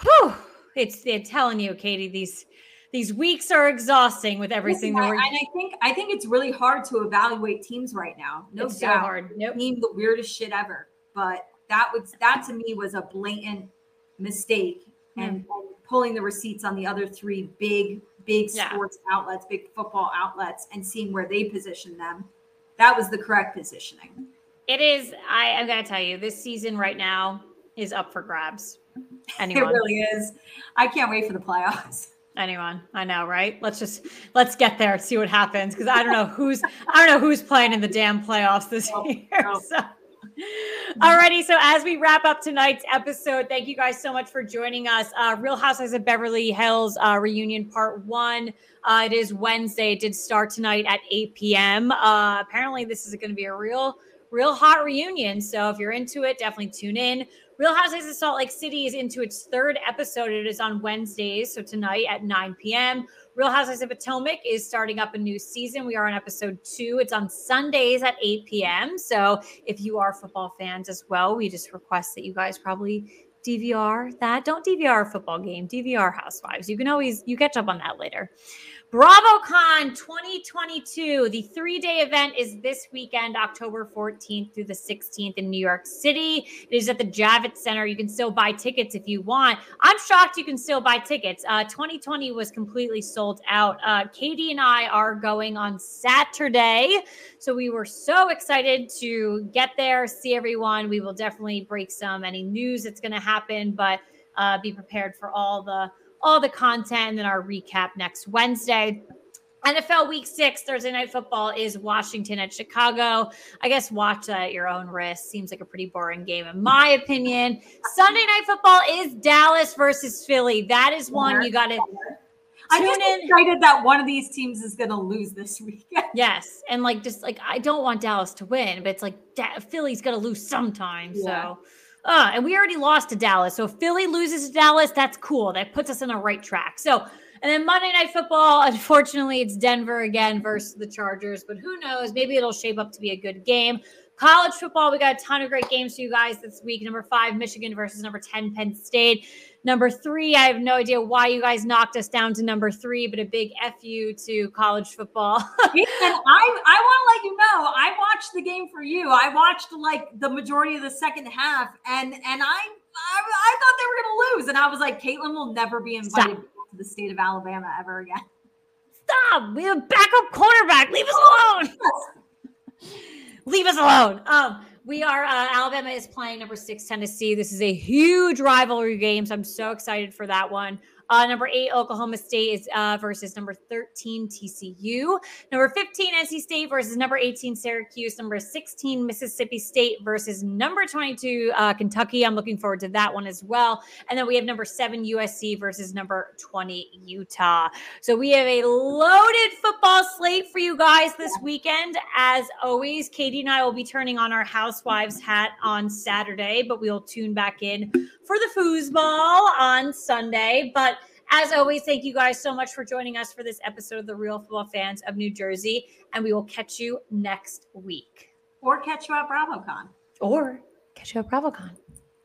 whew, it's they're telling you, Katie, these these weeks are exhausting with everything Listen, that we're and I think I think it's really hard to evaluate teams right now. No it's so doubt. hard. Nope. Team the weirdest shit ever. But that was that to me was a blatant mistake and, hmm. and pulling the receipts on the other three big big Yeah. sports outlets, big football outlets, and seeing where they position them. That was the correct positioning. It is. I, I'm gonna tell you, this season right now is up for grabs. <laughs> It really is. I can't wait for the playoffs. <laughs> anyone. I know, right? Let's just let's get there see what happens because I don't know who's I don't know who's playing in the damn playoffs this Nope, <laughs> oh, year. So. <laughs> Alrighty, so as we wrap up tonight's episode, thank you guys so much for joining us. Uh, Real Housewives of Beverly Hills uh, reunion part one. Uh, it is Wednesday. It did start tonight at 8 p.m. Uh, apparently, this is going to be a real, real hot reunion. So if you're into it, definitely tune in. Real Housewives of Salt Lake City is into its third episode. It is on Wednesdays, so tonight at 9 p.m. Real Housewives of Potomac is starting up a new season. We are on episode two. It's on Sundays at 8 p.m. So if you are football fans as well, we just request that you guys probably DVR that. Don't DVR a football game, DVR Housewives. You can always you catch up on that later. BravoCon 2022. The three day event is this weekend, October 14th through the 16th in New York City. It is at the Javits Center. You can still buy tickets if you want. I'm shocked you can still buy tickets. Uh, 2020 was completely sold out. Uh, Katie and I are going on Saturday. So we were so excited to get there, see everyone. We will definitely break some any news that's going to happen, but uh, be prepared for all the all the content and then our recap next Wednesday. NFL Week Six, Thursday Night Football is Washington at Chicago. I guess watch that at your own risk. Seems like a pretty boring game, in my opinion. Sunday Night Football is Dallas versus Philly. That is one you got to. I'm just excited that one of these teams is going to lose this weekend. <laughs> Yes, and like just like I don't want Dallas to win, but it's like da- Philly's going to lose sometime. Yeah. So uh, and we already lost to Dallas. So if Philly loses to Dallas, that's cool. That puts us on the right track. So, and then Monday Night Football, <laughs> unfortunately, it's Denver again versus the Chargers, but who knows? Maybe it'll shape up to be a good game. College football, we got a ton of great games for you guys this week. Number five, Michigan versus number 10, Penn State. Number three, I have no idea why you guys knocked us down to number three, but a big fu to college football. <laughs> and I, I want to let you know, I watched the game for you. I watched like the majority of the second half, and and I I, I thought they were going to lose, and I was like, Katelyn will never be invited Stop. to the state of Alabama ever again. Stop! We have a backup quarterback. Leave us alone. Leave us alone. Um, we are uh, Alabama is playing number six Tennessee. This is a huge rivalry game, so I'm so excited for that one. Uh, number eight, Oklahoma State is uh, versus number 13, TCU. Number 15, NC State versus number 18, Syracuse. Number 16, Mississippi State versus number 22, uh, Kentucky. I'm looking forward to that one as well. And then we have number seven, USC versus number 20, Utah. So we have a loaded football slate for you guys this weekend. As always, Katie and I will be turning on our housewives hat on Saturday, but we'll tune back in for the foosball on Sunday. But as always, thank you guys so much for joining us for this episode of the Real Football Fans of New Jersey. And we will catch you next week. Or catch you at BravoCon. Or catch you at BravoCon.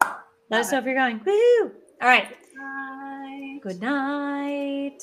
Let Love us know it. if you're going. Woohoo! All right. Bye. Good night.